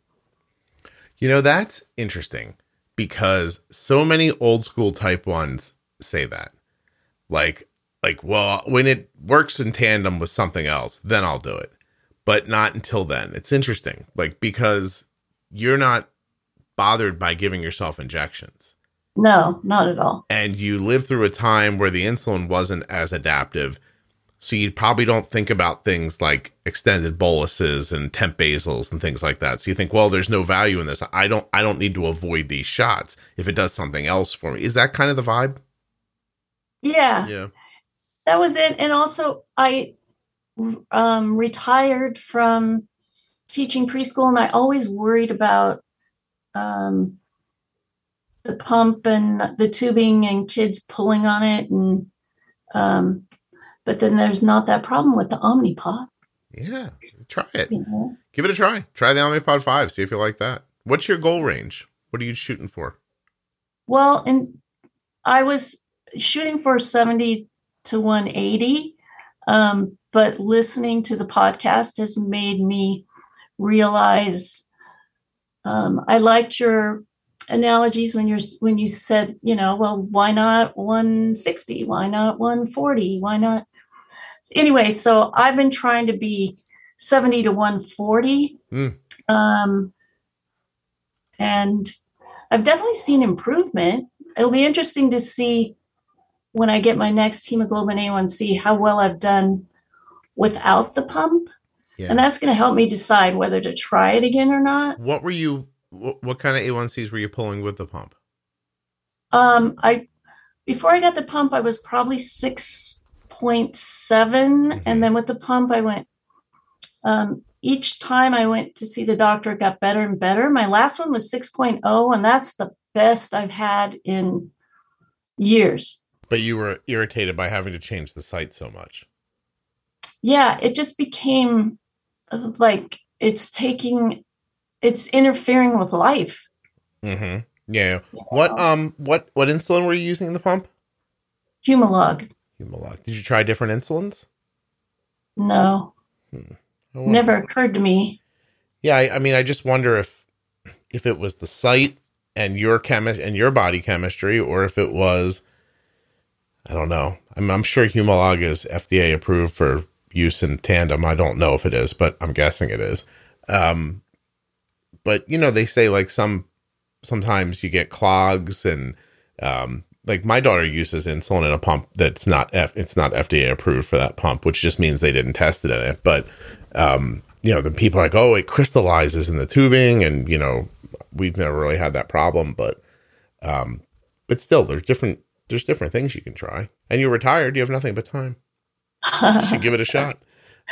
You know, that's interesting because so many old school type ones say that. Like, like, well, when it works in tandem with something else, then I'll do it. But not until then. It's interesting, like, because you're not bothered by giving yourself injections. No, not at all. And you live through a time where the insulin wasn't as adaptive. So you probably don't think about things like extended boluses and temp basals and things like that. So you think, well, there's no value in this. I don't I don't need to avoid these shots if it does something else for me. Is that kind of the vibe? Yeah. Yeah that was it. And also, I um, retired from teaching preschool, and I always worried about um, the pump and the tubing and kids pulling on it and um but then there's not that problem with the omnipod Yeah, try it. you know Give it a try. Try the Omnipod 5. See if you like that. What's your goal range? What are you shooting for? well and i was shooting for 70 to 180 um but listening to the podcast has made me realize um i liked your analogies when you're when you said you know well why not 160 why not 140 why not anyway so i've been trying to be 70 to 140 Mm. um and i've definitely seen improvement it'll be interesting to see when i get my next hemoglobin a1c how well i've done without the pump Yeah. and that's going to help me decide whether to try it again or not What were you, what, what kind of A1Cs were you pulling with the pump? Um, I before I got the pump, I was probably six Mhm. and then with the pump, I went. Um, each time I went to see the doctor, it got better and better. My last one was 6.0, and that's the best I've had in years. But you were irritated by having to change the site so much. Yeah, it just became uh, like it's taking, it's interfering with life. Mm-hmm. Yeah. What um what what insulin were you using in the pump? Humalog, Humalog. Did you try different insulins? no, wonder- never occurred to me. Yeah, I, I mean, I just wonder if if it was the site and your chemist and your body chemistry, or if it was, I don't know. I'm, I'm sure Humalog is FDA approved for use in tandem. I don't know if it is, but I'm guessing it is. Um, but you know, they say like some sometimes you get clogs and um, like my daughter uses insulin in a pump that's not F, it's not FDA approved for that pump, which just means they didn't test it in it. But um, you know, then people are like, oh, it crystallizes in the tubing, and you know, we've never really had that problem, but um, but still, there's different there's different things you can try. And you're retired, you have nothing but time. You should give it a [laughs] shot.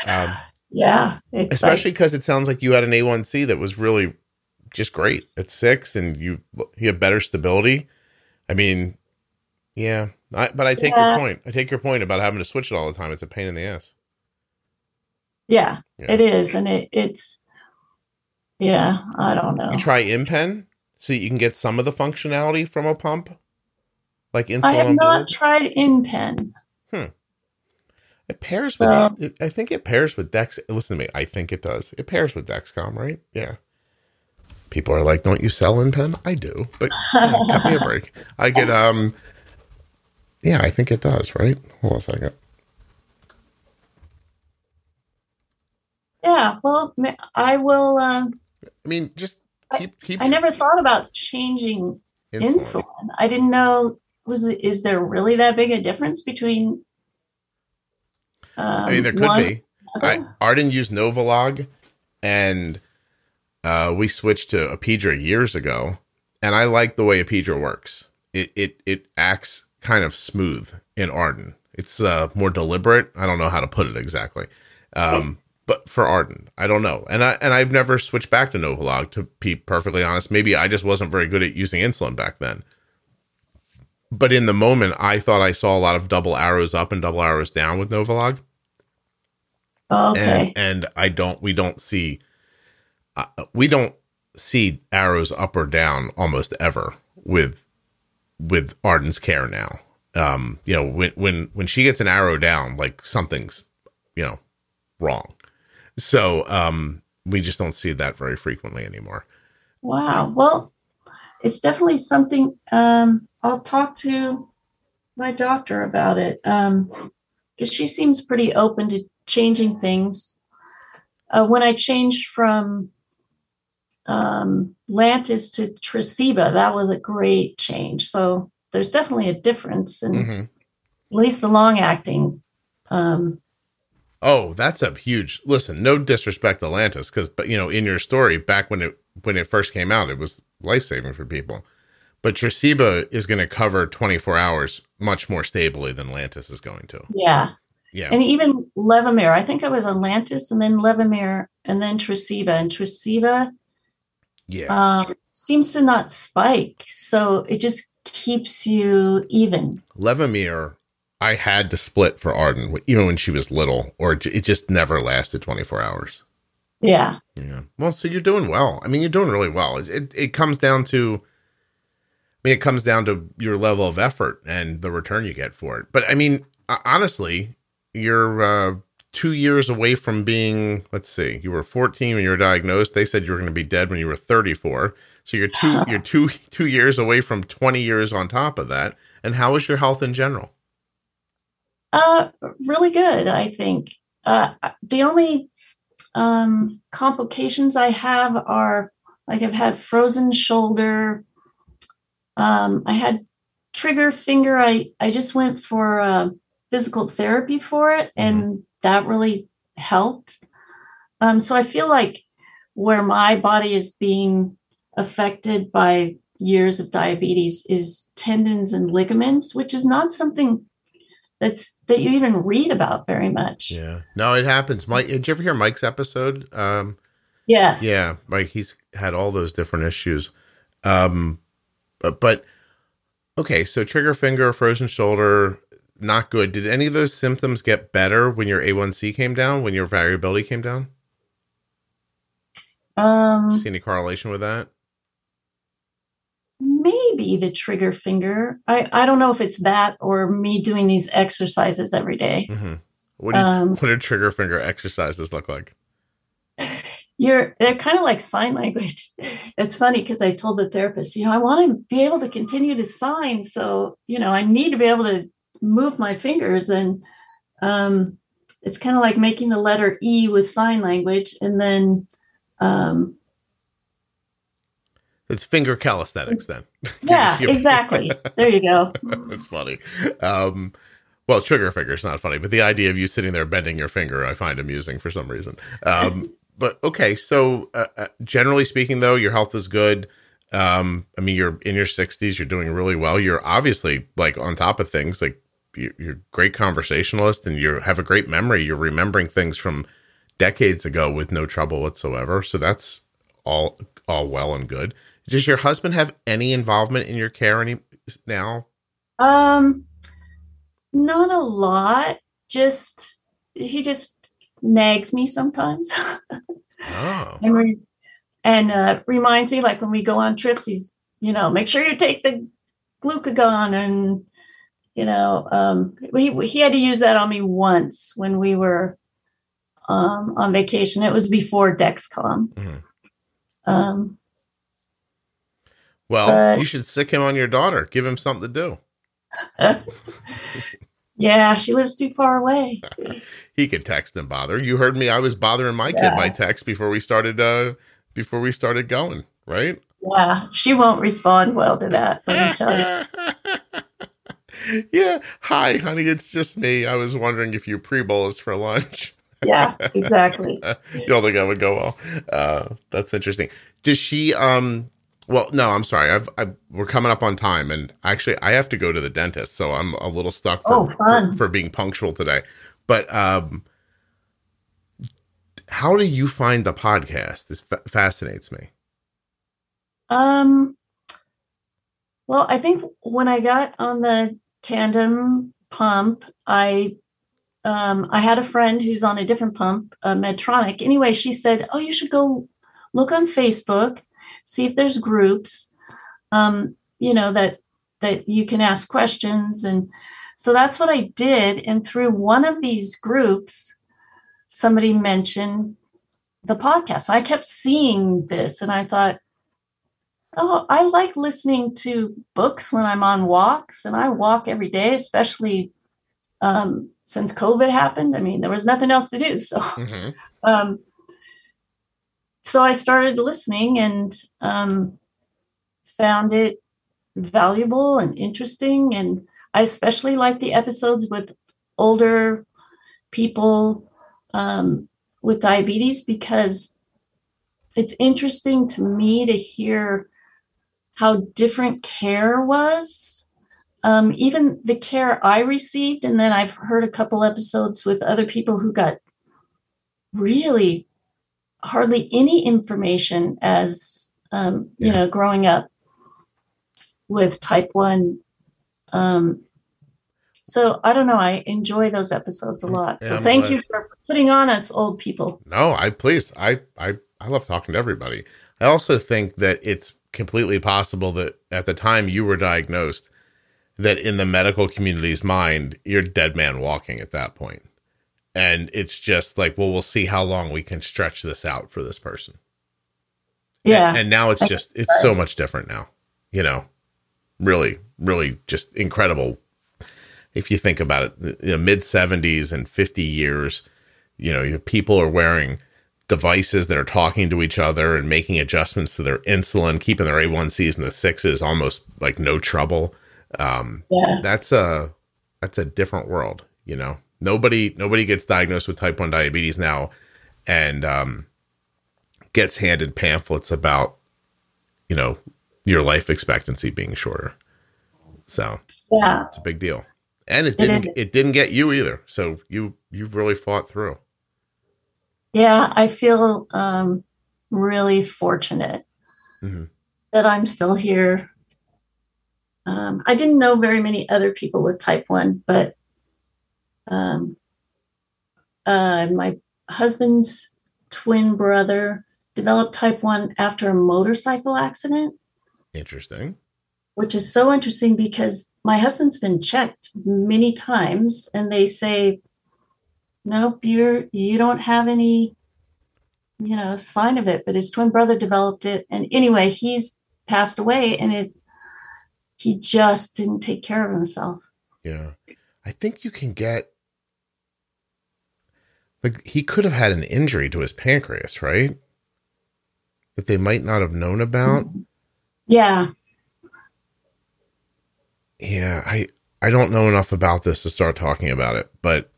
Um, yeah, especially because it sounds like you had an A1C that was really just great at six, and you you have better stability. I mean, yeah, I, but I take Yeah. your point. I take your point about having to switch it all the time. It's a pain in the ass. Yeah, Yeah. it is, and it, it's yeah. I don't know. You try InPen so you can get some of the functionality from a pump, like insulin. I have not tried InPen. Hmm. It pairs So- with. I think it pairs with Dex. Listen to me. I think it does. It pairs with Dexcom, right? Yeah. People are like, "Don't you sell InPen?" I do, but cut me a break. I get [laughs] um. Yeah, I think it does. Right. Hold on a second. Yeah, well, I will. Um, I mean, just keep keep I never thought about changing insulin. insulin. I didn't know was is there really that big a difference between? Um, I mean, there could one be. I. Arden used Novolog, and uh, we switched to Apidra years ago, and I like the way Apidra works. It it it acts kind of smooth in Arden. It's uh, more deliberate. I don't know how to put it exactly, um, but for Arden, I don't know. And I and I've never switched back to Novolog to be perfectly honest. Maybe I just wasn't very good at using insulin back then. But in the moment, I thought I saw a lot of double arrows up and double arrows down with Novolog Oh, okay. and and I don't we don't see uh, we don't see arrows up or down almost ever with with Arden's care now. Um, you know, when when when she gets an arrow down, like something's you know wrong. So um, we just don't see that very frequently anymore. Wow. Well, it's definitely something. Um, I'll talk to my doctor about it because she seems pretty open to changing things. Uh, when I changed from um, Lantus to Tresiba, that was a great change. So there's definitely a difference, and Mhm. at least the long acting. Um, Oh, that's a huge listen. No disrespect to Lantus, because but you know, in your story back when it when it first came out, it was life saving for people. But Tresiba is going to cover 24 hours much more stably than Lantus is going to. yeah. Yeah. And even Levemir, I think I was on Lantus and then Levemir and then Tresiba. And Tresiba yeah. um, seems to not spike. So it just keeps you even. Levemir, I had to split for Arden, even when she was little, or it just never lasted 24 hours. Yeah. Yeah. Well, so you're doing well. I mean, you're doing really well. It, it comes down to, I mean, it comes down to your level of effort and the return you get for it. But I mean, honestly, you're uh, two years away from being, let's see, you were 14 when you were diagnosed. They said you were going to be dead when you were 34. So you're two, [laughs] you're two, two years away from 20 years on top of that. And how is your health in general? Uh, really good, I think. Uh, the only um, complications I have are like I've had frozen shoulder. Um, I had trigger finger. I, I just went for uh, physical therapy for it, and mm-hmm. That really helped. Um, so I feel like where my body is being affected by years of diabetes is tendons and ligaments, which is not something that's that you even read about very much. Yeah. No, it happens. Mike, did you ever hear Mike's episode? Um, yes. Yeah, Mike. He's had all those different issues. Um, but, but okay, so trigger finger, frozen shoulder, not good. Did any of those symptoms get better when your A1C came down? When your variability came down? Um, see any correlation with that? maybe the trigger finger. I, I don't know if it's that or me doing these exercises every day. Mm-hmm. What, do you, um, what do trigger finger exercises look like? You're they're kind of like sign language. [laughs] It's funny because I told the therapist, you know, I want to be able to continue to sign, so you know, I need to be able to move my fingers, and um, it's kind of like making the letter E with sign language, and then um, it's finger calisthenics then. [laughs] Yeah, exactly. there you go. [laughs] That's funny. Um, well, trigger finger is not funny, but the idea of you sitting there bending your finger, I find amusing for some reason. Um, [laughs] but okay, so uh, uh, generally speaking, though, your health is good. Um, I mean, you're in your 60s, you're doing really well. You're obviously like on top of things. Like you're, you're a great conversationalist, and you have a great memory. You're remembering things from decades ago with no trouble whatsoever. So that's all all well and good. Does your husband have any involvement in your care any now? Um, not a lot. Just he just nags me sometimes. oh. [laughs] and re- and uh, reminds me like when we go on trips, he's you know make sure you take the glucagon and you know um, he he had to use that on me once when we were um, on vacation. It was before Dexcom. Mm-hmm. Um, well, but, you should sic him on your daughter. Give him something to do. [laughs] yeah, she lives too far away. [laughs] he could text and bother. You heard me. I was bothering my yeah. kid by text before we started. Uh, before we started going, right? Yeah, she won't respond well to that. Let me tell you. [laughs] [laughs] yeah. Hi, honey. It's just me. I was wondering if you pre bolus for lunch. [laughs] yeah, exactly. you don't think I would go well? Uh, that's interesting. Does she? Um, well, no, I'm sorry. I've, I've, we're coming up on time, and actually, I have to go to the dentist, so I'm a little stuck for, oh, for, for, being punctual today. But um, how do you find the podcast? This fa- fascinates me. Um, well, I think when I got on the tandem pump, I um, I had a friend who's on a different pump, a Medtronic. Anyway, she said, "Oh, you should go look on Facebook." see if there's groups, um, you know, that that you can ask questions. And so that's what I did. And through one of these groups, somebody mentioned the podcast. I kept seeing this and I thought, oh, I like listening to books when I'm on walks, and I walk every day, especially um, since COVID happened. I mean, there was nothing else to do. So, mm-hmm. [laughs] um, so I started listening and um, found it valuable and interesting. And I especially like the episodes with older people um, with diabetes because it's interesting to me to hear how different care was. Um, even the care I received, and then I've heard a couple episodes with other people who got really hardly any information as um, you know, growing up with type one. Um, so I don't know. I enjoy those episodes a lot. Yeah, so I'm thank glad. you for putting on us old people. No, I please. I I I love talking to everybody. I also think that it's completely possible that at the time you were diagnosed that in the medical community's mind, you're dead man walking at that point. And it's just like, well, we'll see how long we can stretch this out for this person. Yeah. And, and now it's just it's so much different now. You know. Really, really just incredible if you think about it, the, the mid 70s and 50 years, you know, you- people are wearing devices that are talking to each other and making adjustments to their insulin, keeping their A1Cs in the sixes almost like no trouble. Um, yeah. that's a that's a different world, you know. Nobody nobody gets diagnosed with type 1 diabetes now and um, gets handed pamphlets about you know, your life expectancy being shorter. So, Yeah. it's a big deal. And it It didn't is. it, didn't get you either. So you you've really fought through. Yeah. I feel um, really fortunate Mhm. that I'm still here. Um, I didn't know very many other people with type 1, but um, uh, my husband's twin brother developed type 1 after a motorcycle accident. Interesting. which is so interesting because my husband's been checked many times and they say nope you're you don't have any you know sign of it but his twin brother developed it and anyway he's passed away and it he just didn't take care of himself Yeah. I think you can get like he could have had an injury to his pancreas, right? That they might not have known about. Mm-hmm. yeah Yeah, I I don't know enough about this to start talking about it, but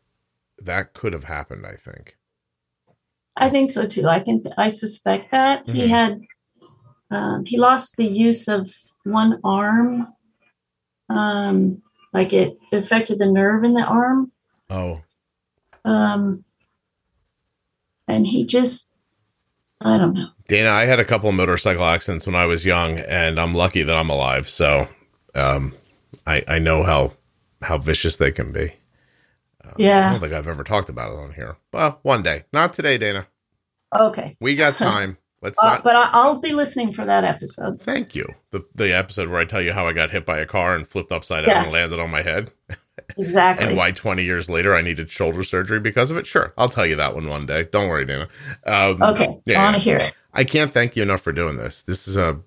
that could have happened, I think. i think so too i can i suspect that he Mhm. had um, he lost the use of one arm um, like it affected the nerve in the arm Oh, um and he just i don't know Dana, I had a couple of motorcycle accidents when I was young, and I'm lucky that I'm alive. So, um, I I know how how vicious they can be. I yeah I don't think I've ever talked about it on here. Well, one day, not today, Dana. okay We got [laughs] time. Let's uh, not. but I, i'll be listening for that episode Thank you. The the episode where I tell you how I got hit by a car and flipped upside down Yeah. and landed on my head, [laughs] exactly and why 20 years later I needed shoulder surgery because of it. Sure, I'll tell you that one one day. Don't worry, Dana. Um, okay yeah. i want to hear it I can't thank you enough for doing this. This is a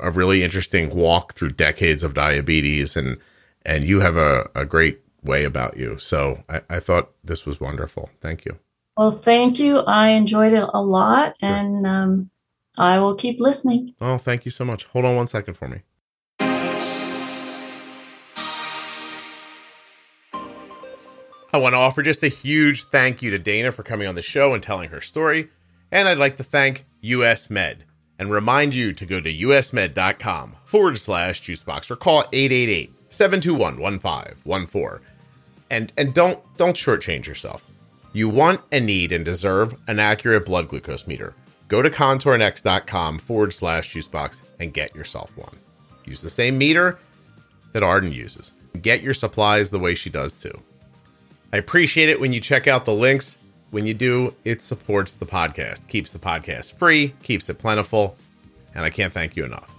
a really interesting walk through decades of diabetes, and and you have a, a great way about you. So I, I thought this was wonderful. Thank you. well thank you i enjoyed it a lot and um i will keep listening Oh, thank you so much. Hold on one second for me. I want to offer just a huge thank you to Dana for coming on the show and telling her story. And I'd like to thank US Med and remind you to go to usmed.com forward slash juicebox or call 888 721 1514. And and don't don't shortchange yourself. You want and need and deserve an accurate blood glucose meter. Go to contournext.com forward slash juicebox and get yourself one. Use the same meter that Arden uses. Get your supplies the way she does too. I appreciate it when you check out the links. When you do, it supports the podcast, keeps the podcast free, keeps it plentiful, and I can't thank you enough.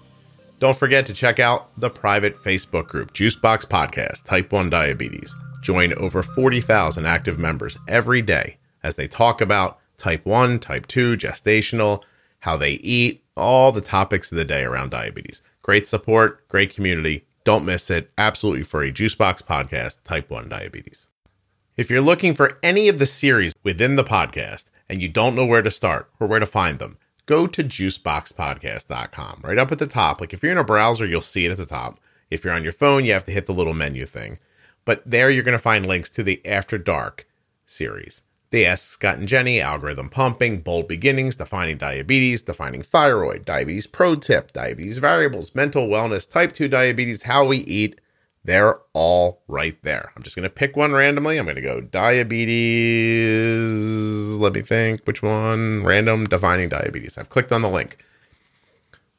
Don't forget to check out the private Facebook group, Juicebox Podcast Type 1 Diabetes. Join over 40,000 active members every day as they talk about type 1, type 2, gestational, how they eat, all the topics of the day around diabetes. Great support, great community. Don't miss it. Absolutely free. Juicebox Podcast Type 1 Diabetes. If you're looking for any of the series within the podcast and you don't know where to start or where to find them, go to juiceboxpodcast.com. Right up at the top. Like if you're in a browser, you'll see it at the top. If you're on your phone, you have to hit the little menu thing. But there you're going to find links to the After Dark series. The Ask Scott and Jenny, Algorithm Pumping, Bold Beginnings, Defining Diabetes, Defining Thyroid, Diabetes Pro Tip, Diabetes Variables, Mental Wellness, Type 2 Diabetes, How We Eat. They're all right there. I'm just going to pick one randomly. I'm going to go diabetes. Let me think which one. Random defining diabetes. I've clicked on the link.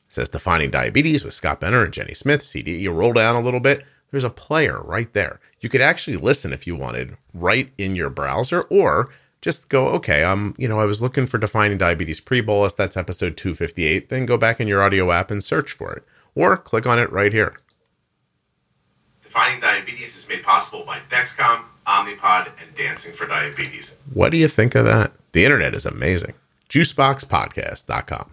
says Defining Diabetes with Scott Benner and Jenny Smith. CD, you roll down a little bit, there's a player right there. You could actually listen if you wanted right in your browser or just go, okay, um, you know, I was looking for defining diabetes pre-bolus. That's episode 258. Then go back in your audio app and search for it. Or click on it right here. Defining Diabetes is made possible by Dexcom, Omnipod, and Dancing for Diabetes. What do you think of that? The internet is amazing. JuiceBoxPodcast.com.